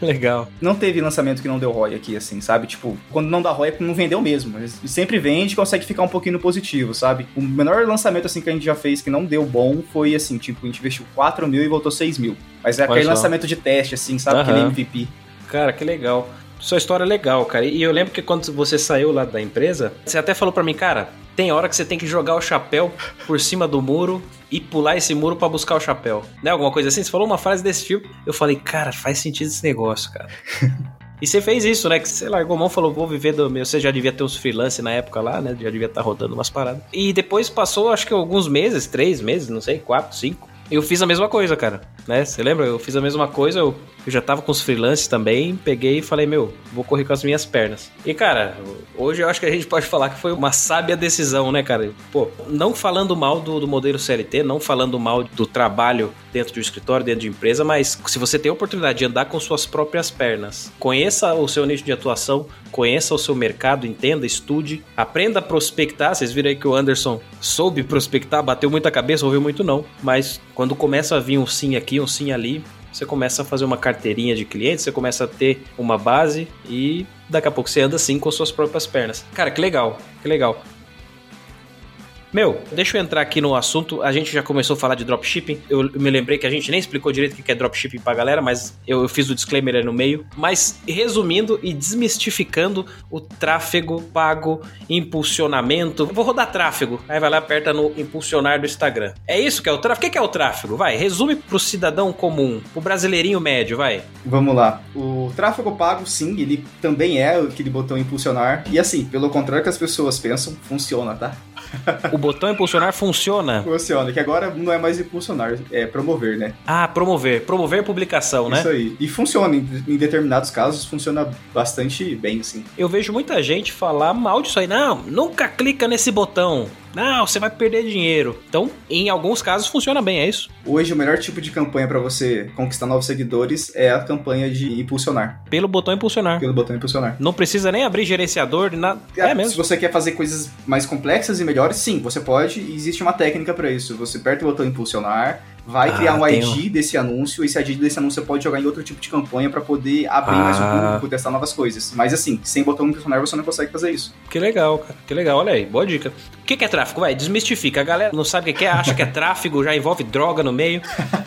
Legal. Não teve lançamento que não deu ROI aqui, assim, sabe? Tipo, quando não dá ROI é porque não vendeu mesmo. Ele sempre vende e consegue ficar um pouquinho no positivo, sabe? O menor lançamento, assim, que a gente já fez que não deu bom foi, assim, tipo, a gente investiu 4 mil e voltou 6 mil. Mas é aquele lançamento de teste, assim, sabe? Aquele Aham. MVP. Cara, que legal. Sua história é legal, cara. E eu lembro que quando você saiu lá da empresa, você até falou pra mim, cara, tem hora que você tem que jogar o chapéu por cima do muro e pular esse muro pra buscar o chapéu. Né? Alguma coisa assim? Você falou uma frase desse filme. Eu falei, cara, faz sentido esse negócio, cara. E você fez isso, né? Que você largou a mão e falou, vou viver do meu. Você já devia ter uns freelance na época lá, né? Já devia estar rodando umas paradas. E depois passou, acho que alguns meses, três meses, não sei, quatro, cinco. Eu fiz a mesma coisa, cara. Né? Você lembra? Eu fiz a mesma coisa, eu, eu já tava com os freelances também, peguei e falei, meu, vou correr com as minhas pernas. E, cara, hoje eu acho que a gente pode falar que foi uma sábia decisão, né, cara? Pô, não falando mal do, do modelo CLT, não falando mal do trabalho dentro de um escritório, dentro de empresa, mas se você tem a oportunidade de andar com suas próprias pernas, conheça o seu nicho de atuação, conheça o seu mercado, entenda, estude, aprenda a prospectar. Vocês viram aí que o Anderson soube prospectar, bateu muita cabeça, ouviu muito não, mas quando começa a vir um sim aqui, um sim ali, você começa a fazer uma carteirinha de clientes, você começa a ter uma base e daqui a pouco você anda assim com suas próprias pernas. Cara, que legal, que legal. Meu, deixa eu entrar aqui no assunto. A gente já começou a falar de dropshipping. Eu me lembrei que a gente nem explicou direito o que é dropshipping pra galera, mas eu, fiz o disclaimer aí no meio. Mas resumindo e desmistificando o tráfego pago, impulsionamento. Vou rodar tráfego. Aí vai lá, aperta no impulsionar do Instagram. É isso que é o tráfego? O que é o tráfego? Vai, resume pro cidadão comum, pro brasileirinho médio, vai. Vamos lá. O tráfego pago, sim, ele também é aquele botão impulsionar. E assim, pelo contrário que as pessoas pensam, funciona, tá? O botão impulsionar funciona. Funciona, que agora não é mais impulsionar, é promover, né? Ah, promover. Promover publicação, né? Isso aí. E funciona, em, em determinados casos, funciona bastante bem, assim. Eu vejo muita gente falar mal disso aí. Não, nunca clica nesse botão. Não, você vai perder dinheiro. Então, em alguns casos, funciona bem, é isso? Hoje, o melhor tipo de campanha para você conquistar novos seguidores é a campanha de impulsionar, Pelo botão impulsionar. pelo botão impulsionar. Não precisa nem abrir gerenciador, nada. É Se mesmo. você quer fazer coisas mais complexas e melhores, sim, você pode e existe uma técnica para isso. Você aperta o botão impulsionar, vai Ah, criar um ID desse anúncio, esse ID desse anúncio você pode jogar em outro tipo de campanha para poder abrir mais o Ah. público, testar novas coisas. Mas assim, sem botão impulsionar você não consegue fazer isso. Que legal, cara. Que legal. Olha aí, boa dica. O que que é tráfego? Vai, desmistifica. A galera não sabe o que que é, acha que é tráfego, já envolve droga no meio,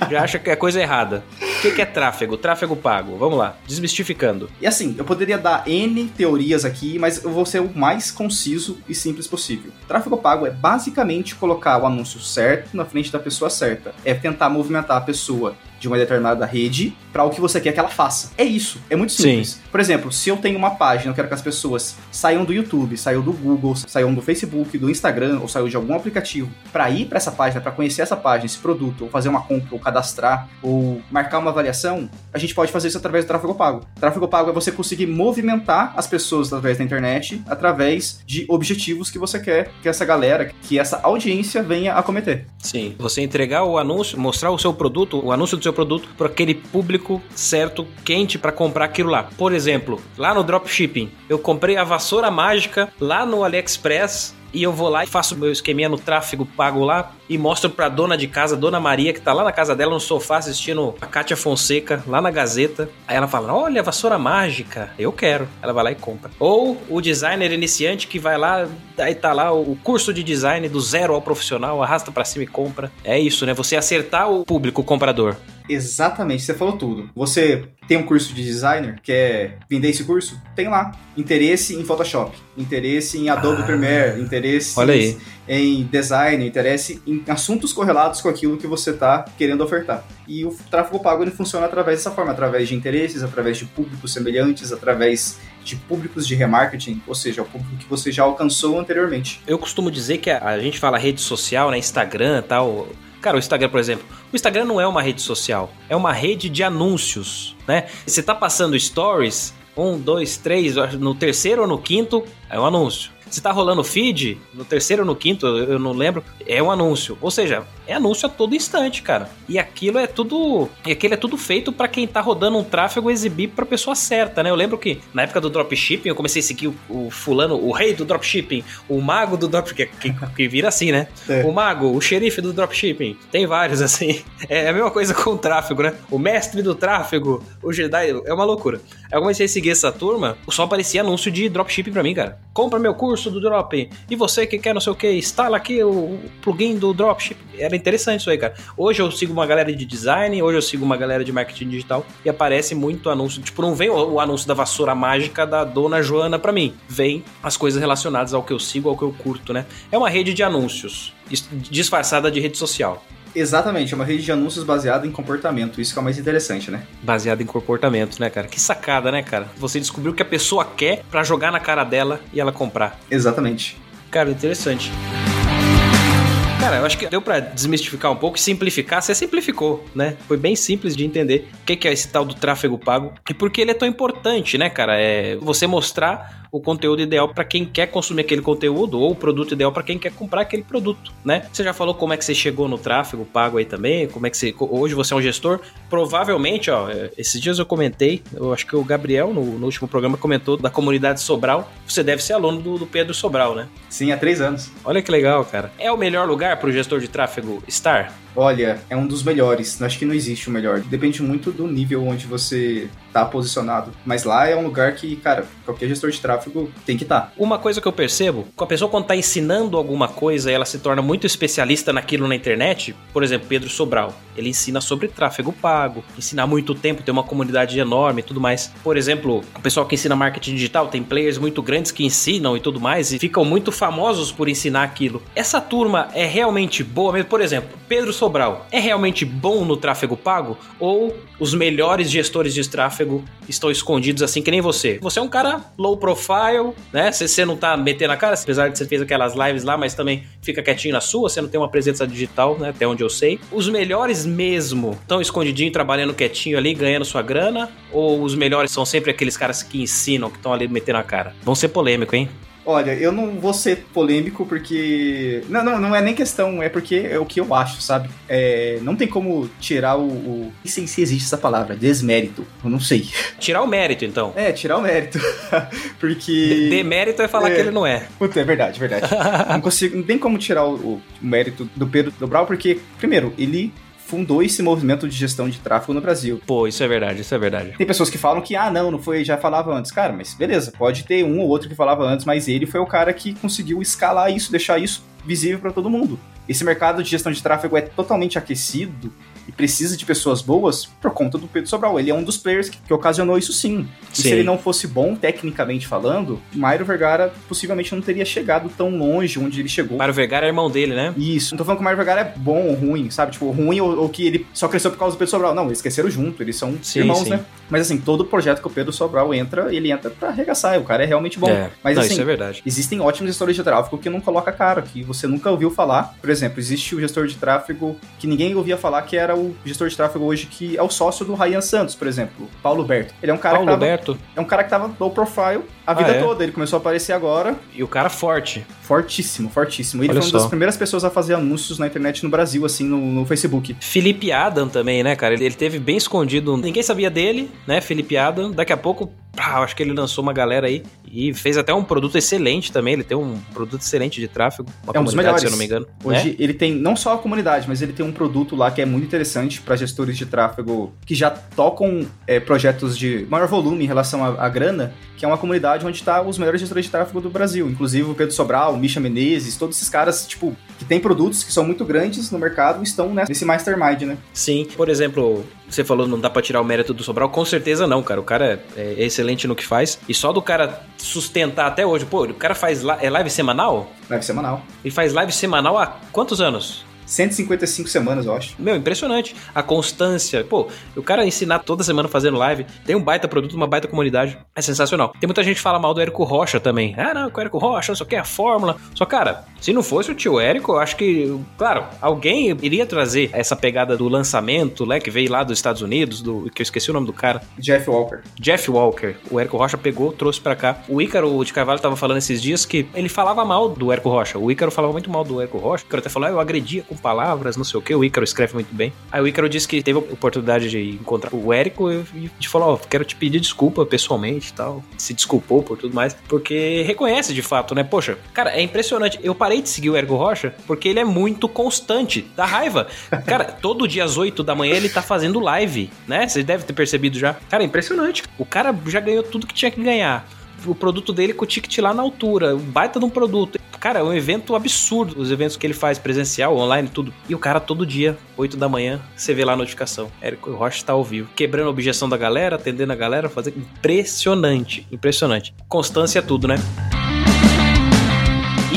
já acha que é coisa errada. O que que é tráfego? Tráfego pago. Vamos lá, desmistificando. E assim, eu poderia dar N teorias aqui, mas eu vou ser o mais conciso e simples possível. Tráfego pago é basicamente colocar o anúncio certo na frente da pessoa certa. É tentar movimentar a pessoa de uma determinada rede para o que você quer que ela faça. É isso, é muito simples. Sim. Por exemplo, se eu tenho uma página, eu quero que as pessoas saiam do YouTube, saiam do Google, saiam do Facebook, do Instagram ou saiam de algum aplicativo para ir para essa página, para conhecer essa página, esse produto, ou fazer uma compra, ou cadastrar, ou marcar uma avaliação, a gente pode fazer isso através do tráfego pago. Tráfego pago é você conseguir movimentar as pessoas através da internet, através de objetivos que você quer que essa galera, que essa audiência venha a cometer. Sim, você entregar o anúncio, mostrar o seu produto, o anúncio do seu produto para aquele público certo, quente para comprar aquilo lá. Por exemplo, lá no dropshipping, eu comprei a vassoura mágica lá no AliExpress e eu vou lá e faço meu esqueminha no tráfego pago lá e mostro pra dona de casa, Dona Maria, que tá lá na casa dela no sofá assistindo a Kátia Fonseca lá na Gazeta. Aí ela fala: Olha, vassoura mágica, eu quero. Ela vai lá e compra. Ou o designer iniciante que vai lá, aí tá lá o curso de design do zero ao profissional, arrasta para cima e compra. É isso, né? Você acertar o público, o comprador. Exatamente, você falou tudo. Você tem um curso de designer, quer vender esse curso? Tem lá. Interesse em Photoshop, interesse em Adobe ah, Premiere, interesse olha aí. em design, interesse em assuntos correlatos com aquilo que você está querendo ofertar. E o tráfego pago ele funciona através dessa forma, através de interesses, através de públicos semelhantes, através de públicos de remarketing, ou seja, o público que você já alcançou anteriormente. Eu costumo dizer que a, a gente fala rede social, né, Instagram, tal, Cara, o Instagram, por exemplo, o Instagram não é uma rede social, é uma rede de anúncios, né? Você tá passando stories, um, dois, três, no terceiro ou no quinto é um anúncio. Se tá rolando feed, no terceiro ou no quinto, eu não lembro, é um anúncio. Ou seja, é anúncio a todo instante, cara. E aquilo é tudo. E aquilo é tudo feito para quem tá rodando um tráfego exibir pra pessoa certa, né? Eu lembro que na época do dropshipping eu comecei a seguir o, o fulano, o rei do dropshipping, o mago do dropshipping, que, que, que vira assim, né? É. O mago, o xerife do dropshipping. Tem vários assim. É a mesma coisa com o tráfego, né? O mestre do tráfego, o Jedi, é uma loucura. Aí eu comecei a seguir essa turma, só aparecia anúncio de dropshipping pra mim, cara. Compra meu curso curso do drop. E você que quer não sei o que, instala aqui o plugin do dropship. Era interessante isso aí, cara. Hoje eu sigo uma galera de design, hoje eu sigo uma galera de marketing digital e aparece muito anúncio. Tipo, não vem o, anúncio da vassoura mágica da dona Joana para mim. Vem as coisas relacionadas ao que eu sigo, ao que eu curto, né? É uma rede de anúncios disfarçada de rede social. Exatamente, é uma rede de anúncios baseada em comportamento. Isso que é o mais interessante, né? Baseada em comportamento, né, cara? Que sacada, né, cara? Você descobriu o que a pessoa quer para jogar na cara dela e ela comprar. Exatamente. Cara, interessante. Cara, eu acho que deu para desmistificar um pouco e simplificar. Você simplificou, né? Foi bem simples de entender o que é esse tal do tráfego pago e por que ele é tão importante, né, cara? É você mostrar o conteúdo ideal para quem quer consumir aquele conteúdo ou o produto ideal para quem quer comprar aquele produto, né? Você já falou como é que você chegou no tráfego pago aí também, como é que você hoje você é um gestor? Provavelmente, ó, é, esses dias eu comentei, eu acho que o Gabriel no, no último programa comentou da comunidade Sobral. Você deve ser aluno do, do Pedro Sobral, né? Sim, há três anos. Olha que legal, cara. É o melhor lugar para o gestor de tráfego estar? Olha, é um dos melhores. Acho que não existe o melhor. Depende muito do nível onde você tá posicionado. Mas lá é um lugar que, cara, qualquer gestor de tráfego tem que estar. Tá. Uma coisa que eu percebo, a pessoa quando tá ensinando alguma coisa ela se torna muito especialista naquilo na internet, por exemplo, Pedro Sobral, ele ensina sobre tráfego pago, ensina há muito tempo, tem uma comunidade enorme e tudo mais. Por exemplo, o pessoal que ensina marketing digital, tem players muito grandes que ensinam e tudo mais e ficam muito famosos por ensinar aquilo. Essa turma é realmente boa mesmo? Por exemplo, Pedro Sobral é realmente bom no tráfego pago? Ou os melhores gestores de tráfego estão escondidos assim que nem você? Você é um cara low profile, né? Você não tá metendo a cara, apesar de você fez aquelas lives lá, mas também fica quietinho na sua, você não tem uma presença digital, né? Até onde eu sei. Os melhores mesmo estão escondidinho, trabalhando quietinho ali, ganhando sua grana? Ou os melhores são sempre aqueles caras que ensinam, que estão ali metendo a cara? Vão ser polêmico, hein? Olha, eu não vou ser polêmico porque. Não, não, não é nem questão, é porque é o que eu acho, sabe? É, não tem como tirar o. o... Nem sei se existe essa palavra, desmérito. Eu não sei. Tirar o mérito, então. É, tirar o mérito. porque. Demérito é falar é... que ele não é. Puta, é verdade, verdade. não consigo. Não tem como tirar o, o mérito do Pedro Dobral, porque, primeiro, ele fundou esse movimento de gestão de tráfego no Brasil. Pô, isso é verdade, isso é verdade. Tem pessoas que falam que, ah, não, não foi, já falava antes. Cara, mas beleza, pode ter um ou outro que falava antes, mas ele foi o cara que conseguiu escalar isso, deixar isso visível para todo mundo. Esse mercado de gestão de tráfego é totalmente aquecido e precisa de pessoas boas por conta do Pedro Sobral. Ele é um dos players que, que ocasionou isso sim. E Sim. se ele não fosse bom tecnicamente falando, Mairo Vergara possivelmente não teria chegado tão longe onde ele chegou. Mário Vergara é irmão dele, né? Isso. Não tô falando que o Mario Vergara é bom ou ruim, sabe? Tipo, ruim ou, ou que ele só cresceu por causa do Pedro Sobral. Não, eles cresceram junto, eles são Sim, irmãos, sim. né? Mas assim, todo projeto que o Pedro Sobral entra, ele entra pra arregaçar. O cara é realmente bom. É. Mas não, assim, isso é verdade. Existem ótimos gestores de tráfego que não coloca cara, que você nunca ouviu falar. Por exemplo, existe o gestor de tráfego que ninguém ouvia falar, que era o gestor de tráfego hoje que é o sócio do Ryan Santos, por exemplo, Paulo Berto. Ele é um cara Paulo que tava, Berto é um cara que tava low profile a vida Ah, é? toda. Ele começou a aparecer agora, e o cara forte. fortíssimo, fortíssimo. Ele Olha foi uma das primeiras pessoas a fazer anúncios na internet no Brasil, assim, no, no Facebook. Felipe Adam também, né, cara? Ele, ele teve bem escondido. Ninguém sabia dele, né? Felipe Adam. Daqui a pouco, eu acho que ele lançou uma galera aí e fez até um produto excelente também. Ele tem um produto excelente de tráfego. Uma É um dos comunidade, melhores. se eu não me engano. Hoje né? ele tem não só a comunidade, mas ele tem um produto lá que é muito interessante para gestores de tráfego que já tocam é, projetos de maior volume em relação à, à grana, que é uma comunidade onde tá os melhores gestores de tráfego do Brasil, inclusive o Pedro Sobral, o Misha Menezes, todos esses caras, tipo, que tem produtos que são muito grandes no mercado e estão nesse mastermind, né? Sim, por exemplo, você falou não dá pra tirar o mérito do Sobral, com certeza não, cara. O cara é, é excelente no que faz. E só do cara sustentar até hoje, pô, o cara faz é live semanal? Live semanal. Ele faz live semanal há quantos anos? 155 semanas, eu acho. Meu, impressionante. A constância. Pô, o cara ensinar toda semana fazendo live, tem um baita produto, uma baita comunidade. É sensacional. Tem muita gente que fala mal do Érico Rocha também. Ah, não, o Érico Rocha, só quer a fórmula. Só, cara, se não fosse o tio Érico, eu acho que, claro, alguém iria trazer essa pegada do lançamento, né, que veio lá dos Estados Unidos, do que eu esqueci o nome do cara. Jeff Walker. Jeff Walker. O Érico Rocha pegou, trouxe pra cá. O Ícaro de Carvalho tava falando esses dias que ele falava mal do Érico Rocha. O Ícaro falava muito mal do Érico Rocha. O Ícaro até falou, ah, eu agredia com palavras, não sei o que. O Ícaro escreve muito bem. Aí o Ícaro disse que teve a oportunidade de encontrar o Érico e e falou, ó, quero te pedir desculpa pessoalmente e tal. Se desculpou por tudo mais. Porque reconhece de fato, né? Poxa, cara, é impressionante. Eu parei de seguir o Érico Rocha porque ele é muito constante. Dá raiva. Cara, todo dia às 8 da manhã ele tá fazendo live, né? Você deve ter percebido já. Cara, é impressionante. O cara já ganhou tudo que tinha que ganhar. O produto dele com o ticket lá na altura, um baita de um produto. Cara, é um evento absurdo. Os eventos que ele faz presencial, online, tudo. E o cara todo dia, 8 da manhã, você vê lá a notificação. Érico Rocha tá ao vivo. Quebrando a objeção da galera, atendendo a galera, fazendo. Impressionante, impressionante. Constância é tudo, né?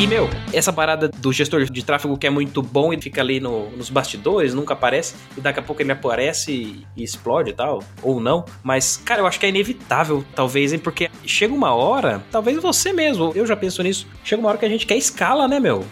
E, meu, essa parada do gestor de tráfego que é muito bom e fica ali no- nos bastidores, nunca aparece, e daqui a pouco ele aparece e, e explode e tal, ou não. Mas, cara, eu acho que é inevitável, talvez, hein? Porque chega uma hora, talvez você mesmo, eu já penso nisso, chega uma hora que a gente quer escala, né, meu?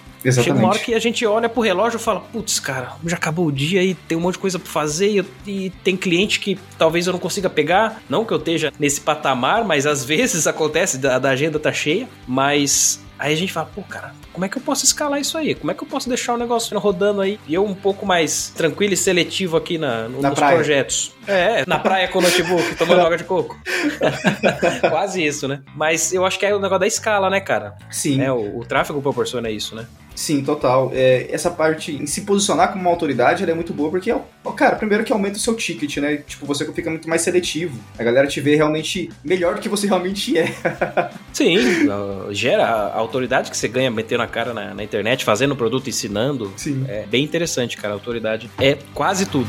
Chega uma hora que a gente olha pro relógio e fala, putz, cara, já acabou o dia e tem um monte de coisa pra fazer e, eu- e tem cliente que talvez eu não consiga pegar. Não que eu esteja nesse patamar, mas às vezes acontece, da, da agenda tá cheia, mas aí a gente fala, pô, cara, como é que eu posso escalar isso aí? Como é que eu posso deixar o negócio rodando aí? E eu um pouco mais tranquilo e seletivo aqui na, no- Na nos praia. projetos. É, na praia com o notebook, tomando água de coco. Quase isso, né? Mas eu acho que é o negócio da escala, né, cara? Sim. É, o, o tráfego proporciona isso, né? Sim, total. É, essa parte em se posicionar como uma autoridade, é muito boa porque, ó, cara, primeiro que aumenta o seu ticket, né? Tipo, você fica muito mais seletivo. A galera te vê realmente melhor do que você realmente é. Sim, gera a autoridade que você ganha metendo a cara na, na internet, fazendo o produto, ensinando. Sim. É bem interessante, cara. A autoridade é quase tudo.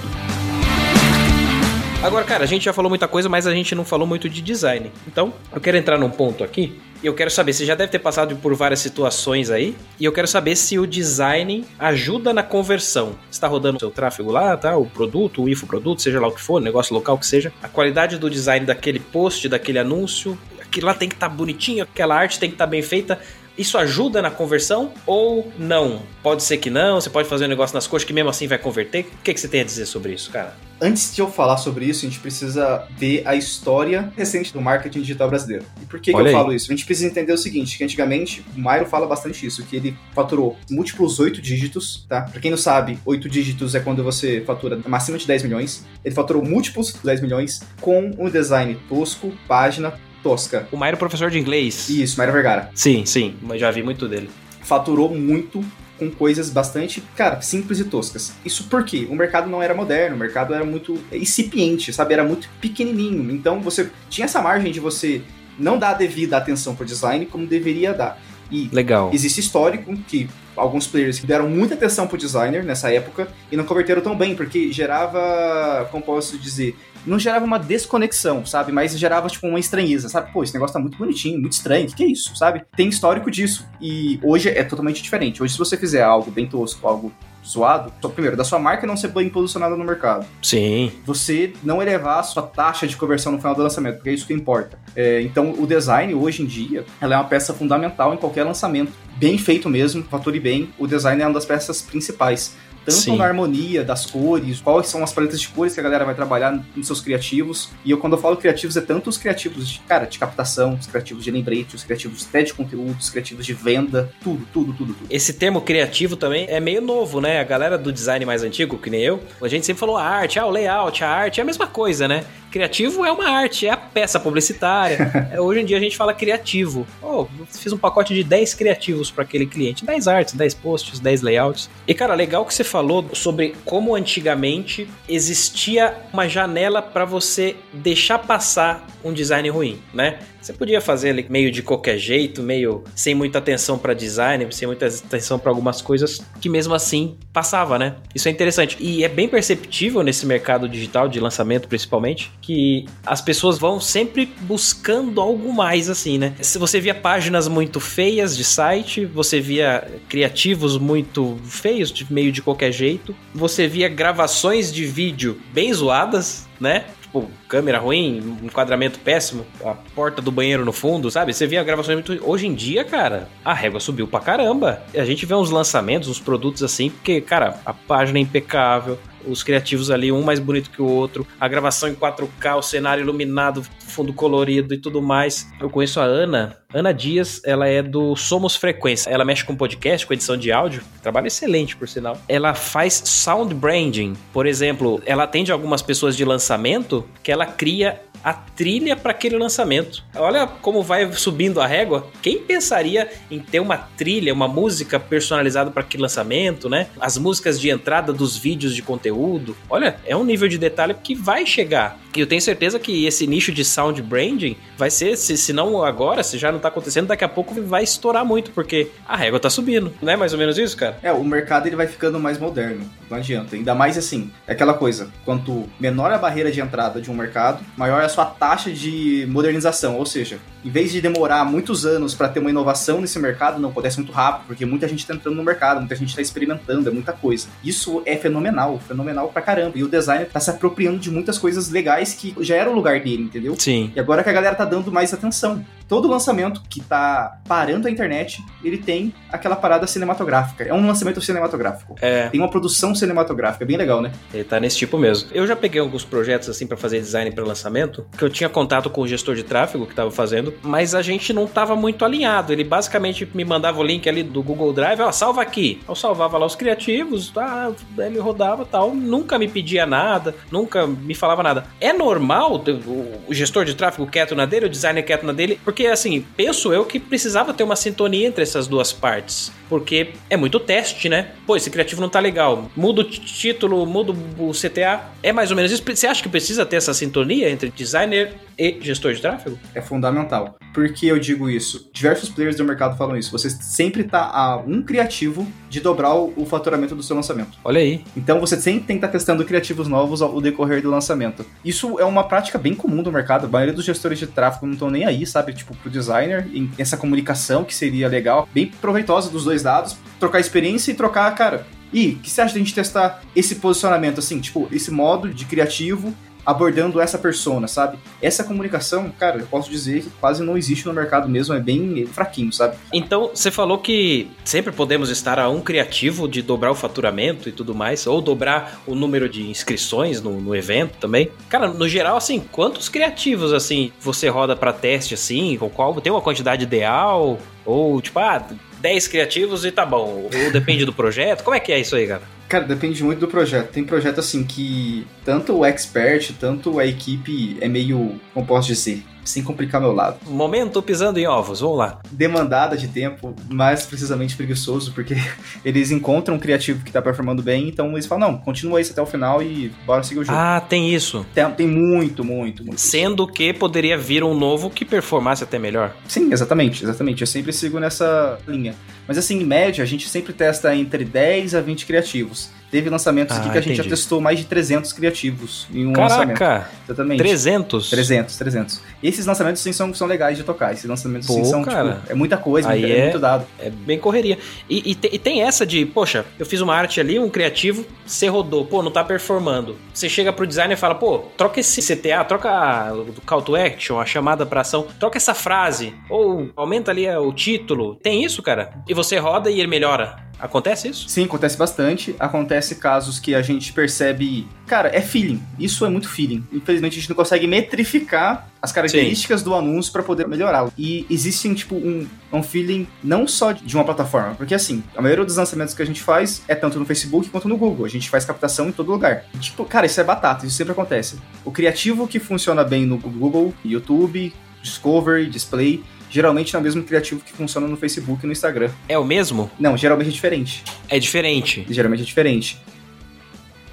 Agora, cara, a gente já falou muita coisa, mas a gente não falou muito de design. Então, eu quero entrar num ponto aqui. Eu quero saber, você já deve ter passado por várias situações aí. E eu quero saber se o design ajuda na conversão. Está rodando o seu tráfego lá, tá? O produto, o infoproduto, seja lá o que for, negócio local que seja. A qualidade do design daquele post, daquele anúncio. Aquilo lá tem que estar bonitinho, aquela arte tem que estar bem feita. Isso ajuda na conversão ou não? Pode ser que não, você pode fazer um negócio nas coxas que mesmo assim vai converter. O que, que você tem a dizer sobre isso, cara? Antes de eu falar sobre isso, a gente precisa ver a história recente do marketing digital brasileiro. E por que, que eu aí. falo isso? A gente precisa entender o seguinte, que antigamente, o Mairo fala bastante isso, que ele faturou múltiplos oito dígitos, tá? Pra quem não sabe, oito dígitos é quando você fatura acima de 10 milhões. Ele faturou múltiplos 10 milhões com um design tosco, página tosca. O Mairo é professor de inglês. Isso, Mairo Vergara. Sim, sim, mas já vi muito dele. faturou muito com coisas bastante, cara, simples e toscas. Isso porque o mercado não era moderno, o mercado era muito incipiente, sabe? Era muito pequenininho. Então você tinha essa margem de você não dar a devida atenção pro design como deveria dar. E Legal. existe histórico que alguns players que deram muita atenção pro designer nessa época e não converteram tão bem, porque gerava, como posso dizer, não gerava uma desconexão, sabe? Mas gerava, tipo, uma estranheza, sabe? Pô, esse negócio tá muito bonitinho, muito estranho, o que, que é isso, sabe? Tem histórico disso. E hoje é totalmente diferente. Hoje, se você fizer algo bem tosco, algo zoado, só, primeiro, da sua marca não ser bem posicionada no mercado. Sim. Você não elevar a sua taxa de conversão no final do lançamento, porque é isso que importa. É, então, o design, hoje em dia, ela é uma peça fundamental em qualquer lançamento. Bem feito mesmo, fature bem, o design é uma das peças principais tanto Sim. na harmonia das cores, quais são as paletas de cores que a galera vai trabalhar nos seus criativos. E eu, quando eu falo criativos, é tanto os criativos, de, cara, de captação, os criativos de lembrete, os criativos até de conteúdo, os criativos de venda, tudo, tudo, tudo, tudo. Esse termo criativo também é meio novo, né? A galera do design mais antigo, que nem eu, a gente sempre falou a arte, ah, o layout, a arte é a mesma coisa, né? Criativo é uma arte, é a peça publicitária. Hoje em dia a gente fala criativo. Oh, fiz um pacote de 10 criativos para aquele cliente. 10 artes, 10 posts, 10 layouts. E cara, legal que você falou sobre como antigamente existia uma janela para você deixar passar um design ruim, né? Você podia fazer ele meio de qualquer jeito, meio sem muita atenção para design, sem muita atenção para algumas coisas que mesmo assim passava, né? Isso é interessante. E é bem perceptível nesse mercado digital de lançamento principalmente que as pessoas vão sempre buscando algo mais assim, né? Se você via páginas muito feias de site, você via criativos muito feios, de meio de qualquer jeito, você via gravações de vídeo bem zoadas, né? Tipo, câmera ruim, enquadramento péssimo, a porta do banheiro no fundo, sabe? Você via gravações muito. Hoje em dia, cara, a régua subiu pra caramba. A gente vê uns lançamentos, uns produtos assim, porque, cara, a página é impecável, os criativos ali, um mais bonito que o outro, a gravação em 4K, o cenário iluminado, fundo colorido e tudo mais. Eu conheço a Ana, Ana Dias, ela é do Somos Frequência. Ela mexe com podcast, com edição de áudio, trabalho excelente, por sinal. Ela faz sound branding, por exemplo, ela atende algumas pessoas de lançamento que ela cria a trilha para aquele lançamento. Olha como vai subindo a régua. Quem pensaria em ter uma trilha, uma música personalizada para aquele lançamento, né? As músicas de entrada dos vídeos de conteúdo. Olha, é um nível de detalhe que vai chegar. E eu tenho certeza que esse nicho de sound branding vai ser, se, se não agora, se já não tá acontecendo, daqui a pouco vai estourar muito, porque a régua tá subindo. Não é mais ou menos isso, cara? É, o mercado ele vai ficando mais moderno, não adianta. Ainda mais assim, é aquela coisa, quanto menor a barreira de entrada de um mercado, maior a sua taxa de modernização, ou seja, em vez de demorar muitos anos para ter uma inovação nesse mercado, não acontece muito rápido, porque muita gente tá entrando no mercado, muita gente tá experimentando, é muita coisa. Isso é fenomenal, fenomenal pra caramba. E o designer tá se apropriando de muitas coisas legais que já era o lugar dele, entendeu? Sim. E agora que a galera tá dando mais atenção. Todo lançamento que tá parando a internet, ele tem aquela parada cinematográfica. É um lançamento cinematográfico. É. Tem uma produção cinematográfica, bem legal, né? Ele tá nesse tipo mesmo. Eu já peguei alguns projetos assim para fazer design para lançamento, que eu tinha contato com o gestor de tráfego que tava fazendo, mas a gente não tava muito alinhado. Ele basicamente me mandava o link ali do Google Drive, ó, salva aqui. Eu salvava lá os criativos, tá, ele rodava tal, nunca me pedia nada, nunca me falava nada. É normal o gestor de tráfego quieto na dele, o designer quieto na dele, porque assim, penso eu que precisava ter uma sintonia entre essas duas partes, porque é muito teste, né? Pô, esse criativo não tá legal. Muda o título, muda o CTA. É mais ou menos isso. Você acha que precisa ter essa sintonia entre designer e gestor de tráfego? É fundamental. Por que eu digo isso? Diversos players do mercado falam isso. Você sempre tá a um criativo de dobrar o, faturamento do seu lançamento. Olha aí. Então você sempre tem que estar testando criativos novos ao decorrer do lançamento. Isso é uma prática bem comum do mercado. A maioria dos gestores de tráfego não estão nem aí, sabe? Tipo, pro designer, em essa comunicação que seria legal, bem proveitosa dos dois lados, trocar experiência e trocar, cara. E o que você acha da gente testar esse posicionamento, assim, tipo, esse modo de criativo abordando essa persona, sabe? Essa comunicação, cara, eu posso dizer que quase não existe no mercado mesmo, é bem fraquinho, sabe? Então, você falou que sempre podemos estar a um criativo de dobrar o faturamento e tudo mais, ou dobrar o número de inscrições no, no evento também. Cara, no geral, assim, quantos criativos, assim, você roda pra teste, assim, qual tem uma quantidade ideal? Ou, tipo, ah, 10 criativos e tá bom. Ou depende do projeto? Como é que é isso aí, cara? Cara, depende muito do projeto. Tem projeto assim que tanto o expert, tanto a equipe é meio, como posso dizer, sem complicar meu lado. Momento pisando em ovos, vamos lá. Demandada de tempo, mais precisamente preguiçoso, porque eles encontram um criativo que tá performando bem, então eles falam, não, continua isso até o final e bora seguir o jogo. Ah, tem isso. Tem, tem muito, muito, muito. Sendo que poderia vir um novo que performasse até melhor. Sim, exatamente, exatamente. Eu sempre sigo nessa linha. Mas assim, em média, a gente sempre testa entre 10 a 20 criativos. Teve lançamentos aqui Ah, que a gente entendi. já testou mais de 300 criativos em um lançamento. Caraca, Exatamente. 300? 300, 300. E esses lançamentos sim são, são legais de tocar. Esses lançamentos sim Pô, são, cara. tipo, é muita coisa, Aí é, é- muito dado. É bem correria. E, e te- e tem essa de, poxa, eu fiz uma arte ali, um criativo, você rodou, pô, não tá performando. Você chega pro designer e fala, pô, troca esse CTA, troca a- o call to action, a chamada pra ação, troca essa frase, ou aumenta ali é, o título. Tem isso, cara? E você roda e ele melhora. Acontece isso? Sim, acontece bastante. Acontece casos que a gente percebe. Cara, é feeling. Isso é muito feeling. Infelizmente a gente não consegue metrificar as características do anúncio para poder melhorá-lo. E existe tipo um, um feeling não só de uma plataforma, porque assim, a maioria dos lançamentos que a gente faz é tanto no Facebook quanto no Google. A gente faz captação em todo lugar. Tipo, cara, isso é batata, isso sempre acontece. O criativo que funciona bem no Google, YouTube, Discovery, Display, geralmente não é o mesmo criativo que funciona no Facebook e no Instagram. É o mesmo? Não, geralmente é diferente É diferente. geralmente é diferente.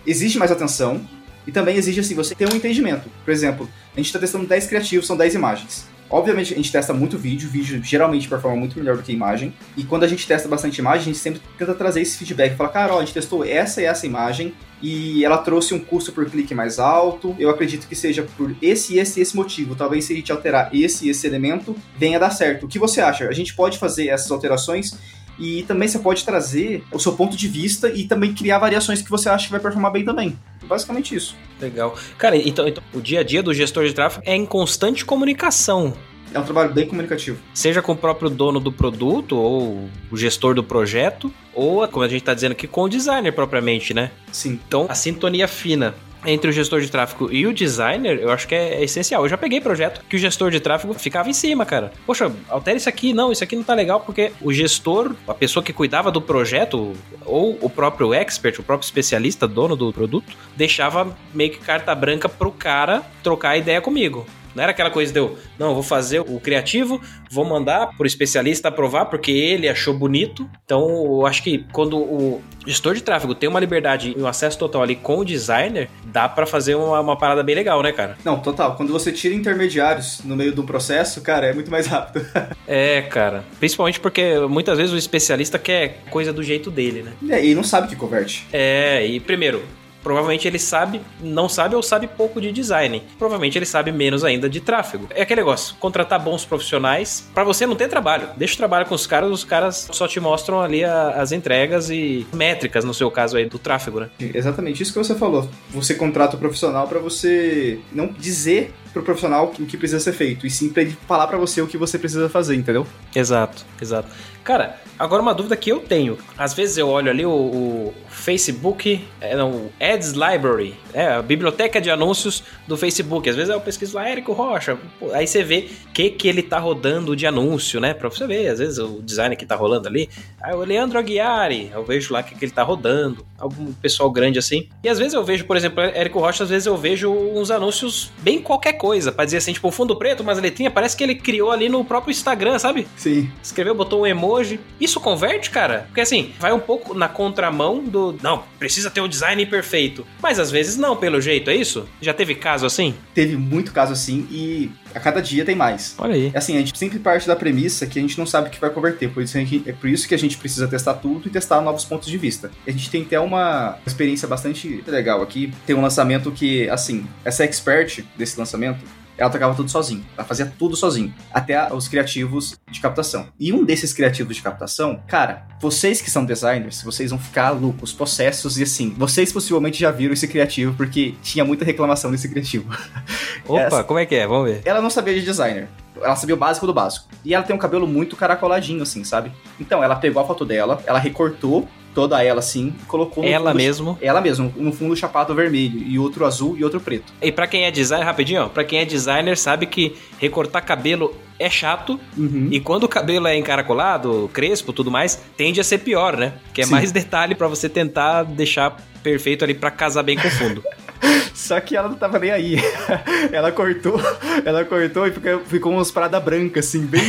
Exige mais atenção e também exige assim você ter um entendimento. Por exemplo, a gente está testando 10 criativos, são 10 imagens. Obviamente a gente testa muito vídeo, vídeo geralmente performa muito melhor do que imagem. E quando a gente testa bastante imagem, a gente sempre tenta trazer esse feedback, falar, cara, ó, a gente testou essa e essa imagem e ela trouxe um custo por clique mais alto. Eu acredito que seja por esse esse esse motivo. Talvez se a gente alterar esse esse elemento, venha dar certo. O que você acha? A gente pode fazer essas alterações e também você pode trazer o seu ponto de vista e também criar variações que você acha que vai performar bem também. Basicamente isso. Legal. Cara, então, então o dia a dia do gestor de tráfego é em constante comunicação. É um trabalho bem comunicativo. Seja com o próprio dono do produto, ou o gestor do projeto, ou, como a gente está dizendo aqui, com o designer propriamente, né? Sim. Então, a sintonia fina entre o gestor de tráfego e o designer, eu acho que é, é essencial. Eu já peguei projeto que o gestor de tráfego ficava em cima, cara. Poxa, altera isso aqui, não, isso aqui não tá legal, porque o gestor, a pessoa que cuidava do projeto, ou o próprio expert, o próprio especialista, dono do produto, deixava meio que carta branca pro cara trocar ideia comigo. Não era aquela coisa de eu, não, eu vou fazer o criativo, vou mandar pro especialista aprovar porque ele achou bonito. Então, eu acho que quando o gestor de tráfego tem uma liberdade e um acesso total ali com o designer, dá pra fazer uma, uma parada bem legal, né, cara? Não, total. Quando você tira intermediários no meio de um processo, cara, é muito mais rápido. É, cara. Principalmente porque muitas vezes o especialista quer coisa do jeito dele, né? É, e não sabe que converte. É, e primeiro, provavelmente ele sabe, não sabe ou sabe pouco de design. Provavelmente ele sabe menos ainda de tráfego. É aquele negócio, contratar bons profissionais pra você não ter trabalho. Deixa o trabalho com os caras, os caras só te mostram ali a- as entregas e métricas, no seu caso aí, do tráfego, né? Exatamente isso que você falou. Você contrata o profissional pra você não dizer pro profissional o que precisa ser feito, e sim pra ele falar pra você o que você precisa fazer, entendeu? Exato, exato. Cara, agora uma dúvida que eu tenho. Às vezes eu olho ali o, o Facebook, é, não, o Ads Library, é, a biblioteca de anúncios do Facebook. Às vezes eu pesquiso lá, Érico Rocha, aí você vê o que, que ele tá rodando de anúncio, né? Pra você ver, às vezes o design que tá rolando ali. Aí o Leandro Aguiari, eu vejo lá o que, que ele tá rodando, algum pessoal grande assim. E às vezes eu vejo, por exemplo, Érico Rocha, às vezes eu vejo uns anúncios bem qualquer coisa, pra dizer assim, tipo, um fundo preto, umas letrinhas, parece que ele criou ali no próprio Instagram, sabe? Sim. Escreveu, botou um emoji. Isso converte, cara? Porque assim, vai um pouco na contramão do. Não, precisa ter o design perfeito. Mas às vezes não, pelo jeito, é isso? Já teve caso assim? Teve muito caso assim e a cada dia tem mais. Olha aí. Assim, a gente sempre parte da premissa que a gente não sabe o que vai converter, por isso é por isso que a gente precisa testar tudo e testar novos pontos de vista. A gente tem até uma experiência bastante legal aqui. Tem um lançamento que, assim, essa expert desse lançamento, ela tocava tudo sozinho. Ela fazia tudo sozinho. Até os criativos de captação. E um desses criativos de captação, cara, vocês que são designers, vocês vão ficar loucos, processos e assim. Vocês possivelmente já viram esse criativo, porque tinha muita reclamação desse criativo. Opa, como é que é? Vamos ver. ela não sabia de designer. Ela sabia o básico do básico. E ela tem um cabelo muito caracoladinho, assim, sabe? Então, ela pegou a foto dela, ela recortou toda ela assim e colocou Ela mesmo. Ela mesmo, no fundo chapado vermelho, e outro azul e outro preto. E pra quem é designer, rapidinho, ó, pra quem é designer sabe que recortar cabelo é chato Uhum. e quando o cabelo é encaracolado, crespo, tudo mais, tende a ser pior, né? Que é Sim. mais detalhe pra você tentar deixar perfeito ali pra casar bem com o fundo. Só que ela não tava nem aí. Ela cortou, ela cortou e ficou, ficou umas paradas brancas, assim, bem,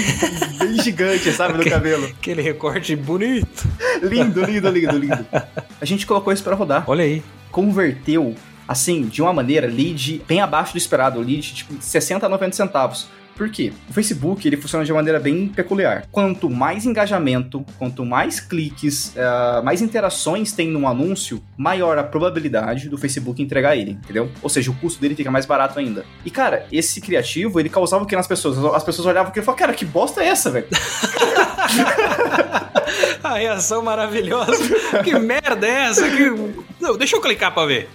bem gigante, sabe, no cabelo. Aquele recorte bonito. Lindo, lindo, lindo, lindo. A gente colocou isso pra rodar. Olha aí. Converteu, assim, de uma maneira, lead bem abaixo do esperado, lead tipo 60 a 90 centavos. Por quê? O Facebook ele funciona de uma maneira bem peculiar. Quanto mais engajamento, quanto mais cliques, uh, mais interações tem num anúncio, maior a probabilidade do Facebook entregar ele, entendeu? Ou seja, o custo dele fica mais barato ainda. E cara, esse criativo ele causava o que nas pessoas? As pessoas olhavam e falavam, cara, que bosta é essa, velho? a reação maravilhosa. que merda é essa? Que... Não, deixa eu clicar pra ver.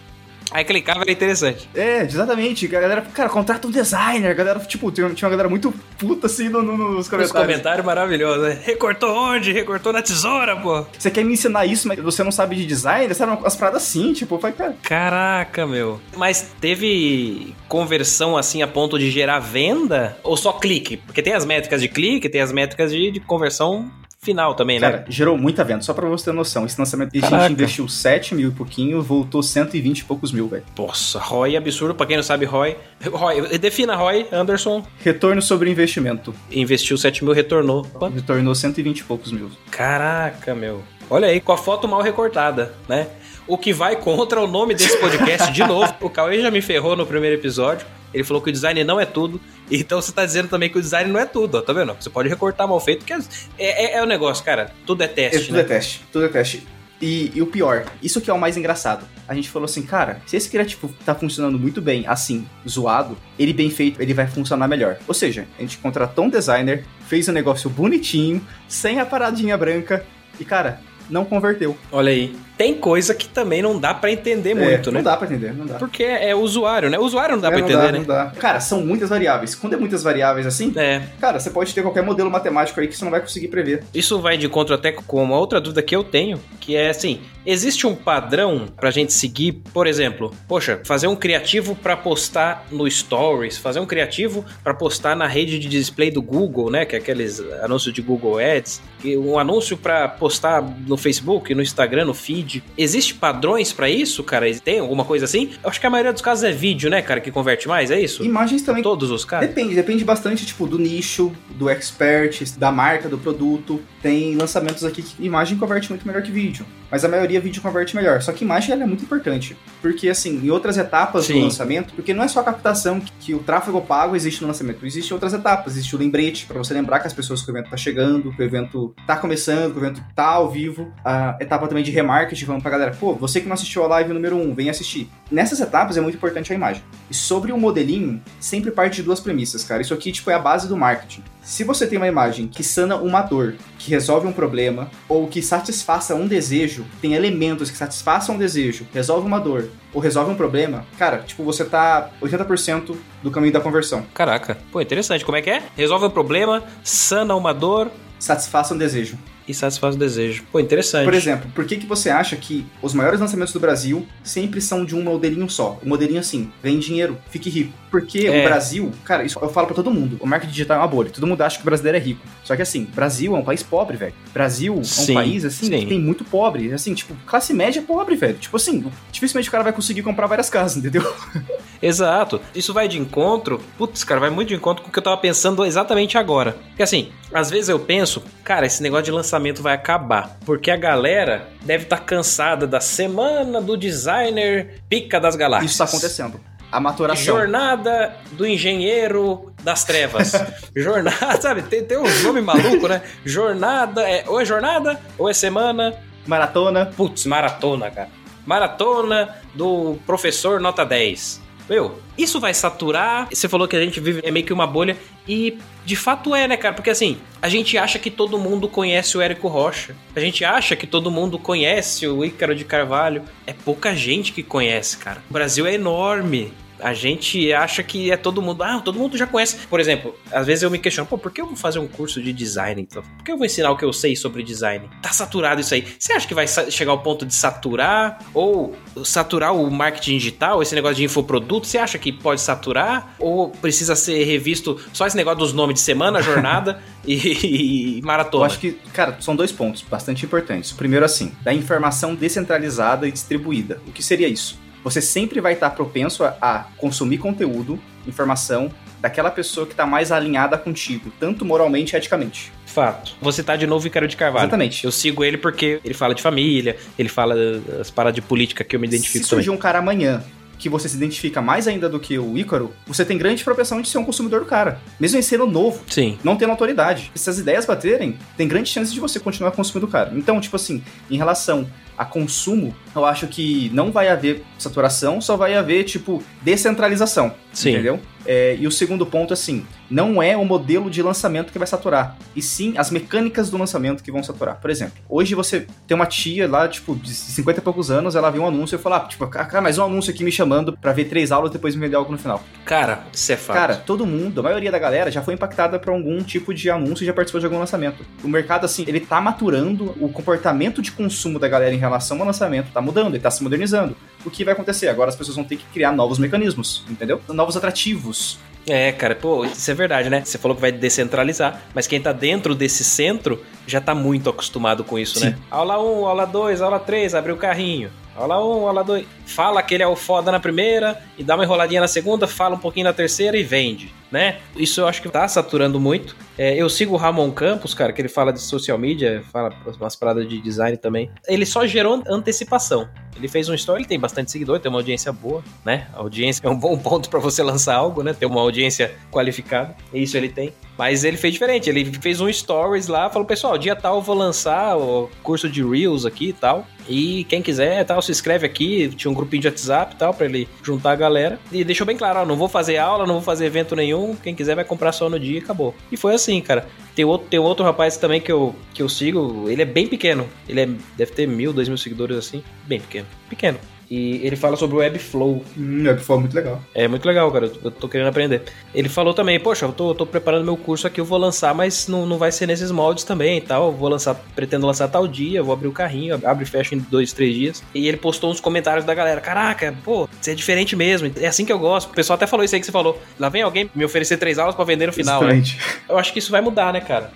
Aí clicava era interessante. É, exatamente. A galera, cara, contrata um designer. A galera, tipo, tinha, uma galera muito puta assim no, no, nos comentários. Os comentários maravilhosos. Né? Recortou onde? Recortou na tesoura, pô. Você quer me ensinar isso, mas você não sabe de design? Sabe as paradas assim, tipo, foi, cara. Caraca, meu. Mas teve conversão assim a ponto de gerar venda? Ou só clique? Porque tem as métricas de clique, tem as métricas de, de conversão final também, né? Cara, gerou muita venda. Só pra você ter noção, esse lançamento a gente investiu 7 mil e pouquinho, voltou 120 e poucos mil, velho. Nossa, ROI absurdo. Pra quem não sabe, ROI. ROI defina ROI, Anderson. Retorno sobre investimento. Investiu 7 mil, retornou. Quanto? Retornou 120 e poucos mil. Caraca, meu. Olha aí, com a foto mal recortada, né? O que vai contra o nome desse podcast de novo. O Cauê já me ferrou no primeiro episódio. Ele falou que o design não é tudo. Então você tá dizendo também que o design não é tudo, ó, tá vendo? Você pode recortar mal feito, porque é, é, é o negócio, cara. Tudo é teste. É, tudo né? é teste, tudo é teste. E, e, o pior, isso que é o mais engraçado. A gente falou assim, cara, se esse criativo tá funcionando muito bem, assim, zoado, ele bem feito, ele vai funcionar melhor. Ou seja, a gente contratou um designer, fez um negócio bonitinho, sem a paradinha branca, e cara, não converteu. Olha aí tem coisa que também não dá para entender é, muito, né? Não dá para entender, não dá. Porque é usuário, né? O usuário não dá é, pra entender, dá, né? Não dá. Cara, são muitas variáveis. Quando é muitas variáveis assim, é. cara, você pode ter qualquer modelo matemático aí que você não vai conseguir prever. Isso vai de encontro até com uma outra dúvida que eu tenho, que é assim, existe um padrão pra gente seguir, por exemplo, poxa, fazer um criativo para postar no Stories, fazer um criativo para postar na rede de display do Google, né, que é aqueles anúncios de Google Ads, um anúncio para postar no Facebook, no Instagram, no feed. Existe padrões para isso, cara? Tem alguma coisa assim? Eu acho que a maioria dos casos é vídeo, né, cara, que converte mais, é isso? Imagens também. Todos os casos? Depende, depende bastante, tipo, do nicho, do expert, da marca, do produto. Tem lançamentos aqui que imagem converte muito melhor que vídeo. Mas a maioria vídeo converte melhor. Só que imagem é muito importante. Porque, assim, em outras etapas Sim. do lançamento, porque não é só a captação que, que, o tráfego pago existe no lançamento. Existem outras etapas. Existe o lembrete, para você lembrar que as pessoas que o evento tá chegando, que o evento tá começando, que o evento tá ao vivo. A etapa também de remarketing, falando pra galera, pô, você que não assistiu a live número 1, vem assistir. Nessas etapas é muito importante a imagem. E sobre o modelinho, sempre parte de duas premissas, cara. Isso aqui, tipo, é a base do marketing. Se você tem uma imagem que sana uma dor, que resolve um problema, ou que satisfaça um desejo, tem elementos que satisfaçam um desejo, resolve uma dor, ou resolve um problema, cara, tipo, você tá 80% do caminho da conversão. Caraca, pô, interessante. Como é que é? Resolve um problema, sana uma dor, satisfaça um desejo e satisfaz o desejo. Pô, interessante. Por exemplo, por que, que você acha que os maiores lançamentos do Brasil sempre são de um modelinho só? O modelinho assim, ganhe dinheiro, fique rico. Porque é. o Brasil, cara, isso eu falo para todo mundo, o marketing digital é uma bolha. Todo mundo acha que o brasileiro é rico. Só que assim, Brasil é um país pobre, velho. Brasil sim, é um país, assim, sim. que tem muito pobre. Assim, tipo, classe média é pobre, velho. Tipo assim, dificilmente o cara vai conseguir comprar várias casas, entendeu? Exato. Isso vai de encontro, putz, cara, vai muito de encontro com o que eu tava pensando exatamente agora. Porque assim, às vezes eu penso, cara, esse negócio de lançamento vai acabar. Porque a galera deve estar tá cansada da semana do designer pica das galáxias. Isso tá acontecendo. A maturação. Jornada do engenheiro das trevas. jornada, sabe? Tem, tem um nome maluco, né? Jornada, é, ou é jornada, ou é semana. Maratona. Putz, maratona, cara. Maratona do professor nota 10. Meu, isso vai saturar. Você falou que a gente vive é meio que uma bolha. E de fato é, né, cara? Porque assim, a gente acha que todo mundo conhece o Érico Rocha. A gente acha que todo mundo conhece o Ícaro de Carvalho. É pouca gente que conhece, cara. O Brasil é enorme a gente acha que é todo mundo. Ah, todo mundo já conhece. Por exemplo, às vezes eu me questiono, pô, por que eu vou fazer um curso de design então? Por que eu vou ensinar o que eu sei sobre design? Tá saturado isso aí. Você acha que vai chegar ao ponto de saturar? Ou saturar o marketing digital, esse negócio de infoproduto? Você acha que pode saturar? Ou precisa ser revisto só esse negócio dos nomes de semana, jornada e, e maratona? Eu acho que, cara, são dois pontos bastante importantes. O primeiro, assim, da informação descentralizada e distribuída. O que seria isso? Você sempre vai estar propenso a, a consumir conteúdo, informação daquela pessoa que está mais alinhada contigo, tanto moralmente e eticamente. Fato. Você tá de novo Ícaro de Carvalho. Exatamente. Eu sigo ele porque ele fala de família, ele fala as paradas de política que eu me identifico Se surgir um cara amanhã que você se identifica mais ainda do que o Ícaro, você tem grande propensão de ser um consumidor do cara. Mesmo em sendo novo, Sim. não tendo autoridade. Se as ideias baterem, tem grande chance de você continuar consumindo o cara. Então, tipo assim, em relação a consumo, eu acho que não vai haver saturação, só vai haver, tipo, descentralização. Sim. Entendeu? É, e o segundo ponto, assim, não é o modelo de lançamento que vai saturar, e sim as mecânicas do lançamento que vão saturar. Por exemplo, hoje você tem uma tia lá, tipo, de 50 e poucos anos, ela viu um anúncio e falou, ah, tipo, cara, mais um anúncio aqui me chamando pra ver três aulas e depois me vender algo no final. Cara, isso é fato. Cara, todo mundo, a maioria da galera já foi impactada por algum tipo de anúncio e já participou de algum lançamento. O mercado, assim, ele tá maturando, o comportamento de consumo da galera em relação ao lançamento tá mudando, ele tá se modernizando. O que vai acontecer? Agora as pessoas vão ter que criar novos mecanismos, entendeu? Novos atrativos. É, cara, pô, isso é verdade, né? Você falou que vai descentralizar, mas quem tá dentro desse centro já tá muito acostumado com isso, Sim. né? Aula 1, aula 2, aula 3, abre o carrinho. Aula 1, aula 2. Fala que ele é o foda na primeira e dá uma enroladinha na segunda, fala um pouquinho na terceira e vende, né? Isso eu acho que tá saturando muito. É, eu sigo o Ramon Campos, cara, que ele fala de social media, fala umas paradas de design também. Ele só gerou antecipação. Ele fez um story, ele tem bastante seguidor, tem uma audiência boa, né? A audiência é um bom ponto pra você lançar algo, né? Ter uma audiência qualificada. Isso ele tem. Mas ele fez diferente. Ele fez um stories lá, falou: pessoal, dia tal eu vou lançar o curso de Reels aqui e tal. E quem quiser, tal, se inscreve aqui. Tinha um grupinho de WhatsApp e tal, pra ele juntar a galera. E deixou bem claro: ó, não vou fazer aula, não vou fazer evento nenhum. Quem quiser vai comprar só no dia e acabou. E foi assim, cara. Tem outro, tem outro rapaz também que eu, que eu sigo. Ele é bem pequeno. Ele é, deve ter mil, dois mil seguidores assim. Bem pequeno. Pequeno. E ele fala sobre o Webflow. Hum, foi muito legal. É muito legal, cara. Eu tô querendo aprender. Ele falou também, poxa, eu tô, tô preparando meu curso aqui, eu vou lançar, mas não, não vai ser nesses moldes também e tal. Eu vou lançar, pretendo lançar tal dia, vou abrir o carrinho, abre e fecha em dois, três dias. E ele postou uns comentários da galera. Caraca, pô, você é diferente mesmo. É assim que eu gosto. O pessoal até falou isso aí que você falou. Lá vem alguém me oferecer três aulas pra vender no final. né? Eu acho que isso vai mudar, né, cara?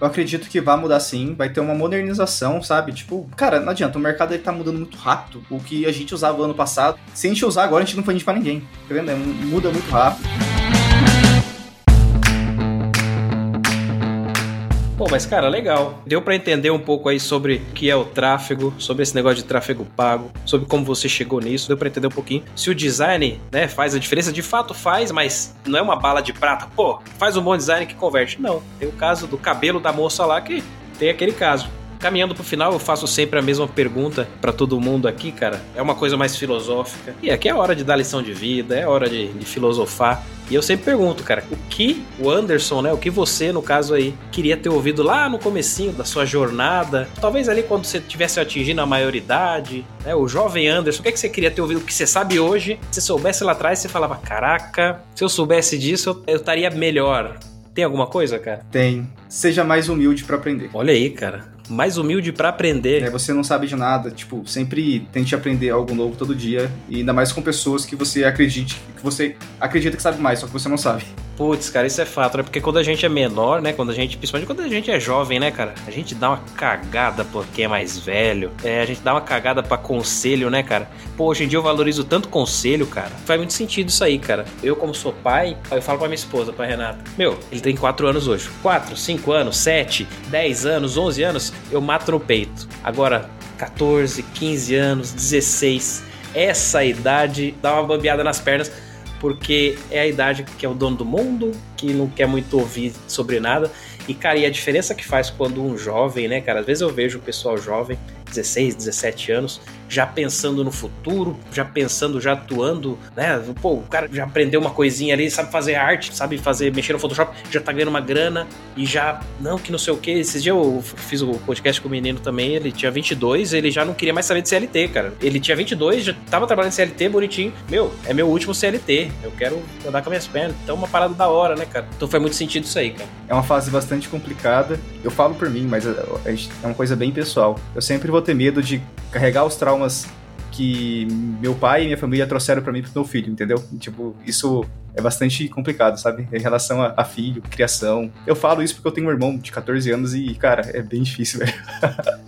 Eu acredito que vai mudar sim, vai ter uma modernização, sabe? Tipo, cara, não adianta, o mercado ele tá mudando muito rápido. O que a gente usava ano passado, se a gente usar agora, a gente não vende pra ninguém. Tá vendo? É, muda muito rápido. Pô, mas cara, legal. Deu pra entender um pouco aí sobre o que é o tráfego, sobre esse negócio de tráfego pago, sobre como você chegou nisso. Deu pra entender um pouquinho. Se o design, né, faz a diferença, de fato faz, mas não é uma bala de prata. Pô, faz um bom design que converte. Não. Tem o caso do cabelo da moça lá que tem aquele caso. Caminhando pro final, eu faço sempre a mesma pergunta pra todo mundo aqui, cara. É uma coisa mais filosófica. E aqui é hora de dar lição de vida, é hora de, de filosofar. E eu sempre pergunto, cara, o que o Anderson, né, o que você, no caso aí, queria ter ouvido lá no comecinho da sua jornada, talvez ali quando você tivesse atingindo a maioridade, né, o jovem Anderson, o que, é que você queria ter ouvido, o que você sabe hoje, se soubesse lá atrás, você falava, caraca, se eu soubesse disso, eu- eu estaria melhor. Tem alguma coisa, cara? Tem. Seja mais humilde pra aprender. Olha aí, cara. Mais humilde pra aprender. É, você não sabe de nada, tipo, sempre tente aprender algo novo todo dia, e ainda mais com pessoas que você acredite, que você acredita que sabe mais, só que você não sabe. Putz, cara, isso é fato, né? Porque quando a gente é menor, né? Quando a gente, principalmente quando a gente é jovem, né, cara? A gente dá uma cagada porque é mais velho. É, a gente dá uma cagada pra conselho, né, cara? Pô, hoje em dia eu valorizo tanto conselho, cara. Faz muito sentido isso aí, cara. Eu, como sou pai, eu falo pra minha esposa, pra Renata: Meu, ele tem 4 anos hoje. 4, 5 anos, 7, 10 anos, 11 anos, eu mato no peito. Agora, 14, 15 anos, 16. Essa idade dá uma bambeada nas pernas porque é a idade que é o dono do mundo, que não quer muito ouvir sobre nada. E, cara, e a diferença que faz quando um jovem, né, cara? Às vezes eu vejo o pessoal jovem, 16, 17 anos, já pensando no futuro, já pensando, já atuando, né? Pô, o cara já aprendeu uma coisinha ali, sabe fazer arte, sabe fazer, mexer no Photoshop, já tá ganhando uma grana e já, não, que não sei o que. Esses dias eu fiz o podcast com o menino também, ele tinha 22, ele já não queria mais saber de CLT, cara. Ele tinha 22, já tava trabalhando em CLT bonitinho. Meu, é meu último CLT, eu quero andar com minhas pernas. Então, uma parada da hora, né, cara? Então faz muito sentido isso aí, cara. É uma fase bastante complicada. Eu falo por mim, mas é uma coisa bem pessoal. Eu sempre vou ter medo de carregar os traumas que meu pai e minha família trouxeram pra mim pro meu filho, entendeu? Tipo, isso é bastante complicado, sabe? Em relação a, a filho, criação. Eu falo isso porque eu tenho um irmão de 14 anos e, cara, é bem difícil, velho.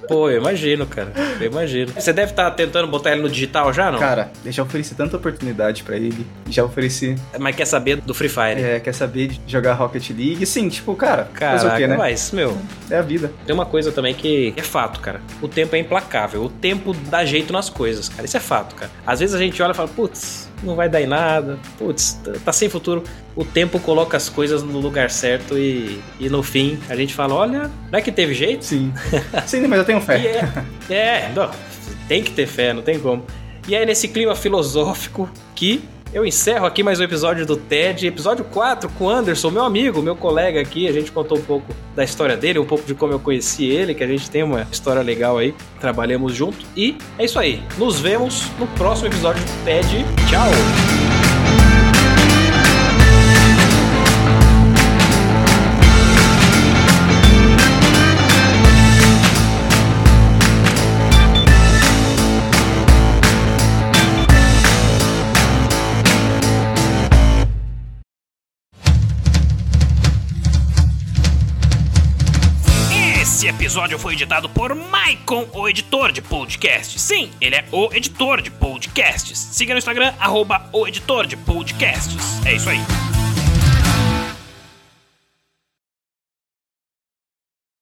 Pô, eu imagino, cara. Eu imagino. Você deve estar tentando botar ele no digital já, não? Cara, eu já ofereci tanta oportunidade pra ele. Já ofereci. Mas quer saber do Free Fire? É, quer saber de jogar Rocket League? Sim, tipo, cara, fazer Caraca, o quê, né? mas, meu, É a vida. tem uma coisa também que é fato, cara. O tempo é implacável. O tempo dá jeito nas coisas, cara. Isso é fato, cara. Às vezes a gente olha e fala, putz, não vai dar em nada. Putz, tá- tá sem futuro. O tempo coloca as coisas no lugar certo e, e no fim a gente fala, olha, não é que teve jeito? Sim. Sim, mas eu tenho fé. é, é, não, tem que ter fé, não tem como. E é nesse clima filosófico que eu encerro aqui mais um episódio do TED, episódio 4 com o Anderson, meu amigo, meu colega aqui. A gente contou um pouco da história dele, um pouco de como eu conheci ele, que a gente tem uma história legal aí. Trabalhamos junto. E é isso aí. Nos vemos no próximo episódio do TED. Tchau! Episódio foi editado por Maicon, o editor de podcasts. Sim, ele é o editor de podcasts. Siga no Instagram, arroba o editor de podcasts. É isso aí.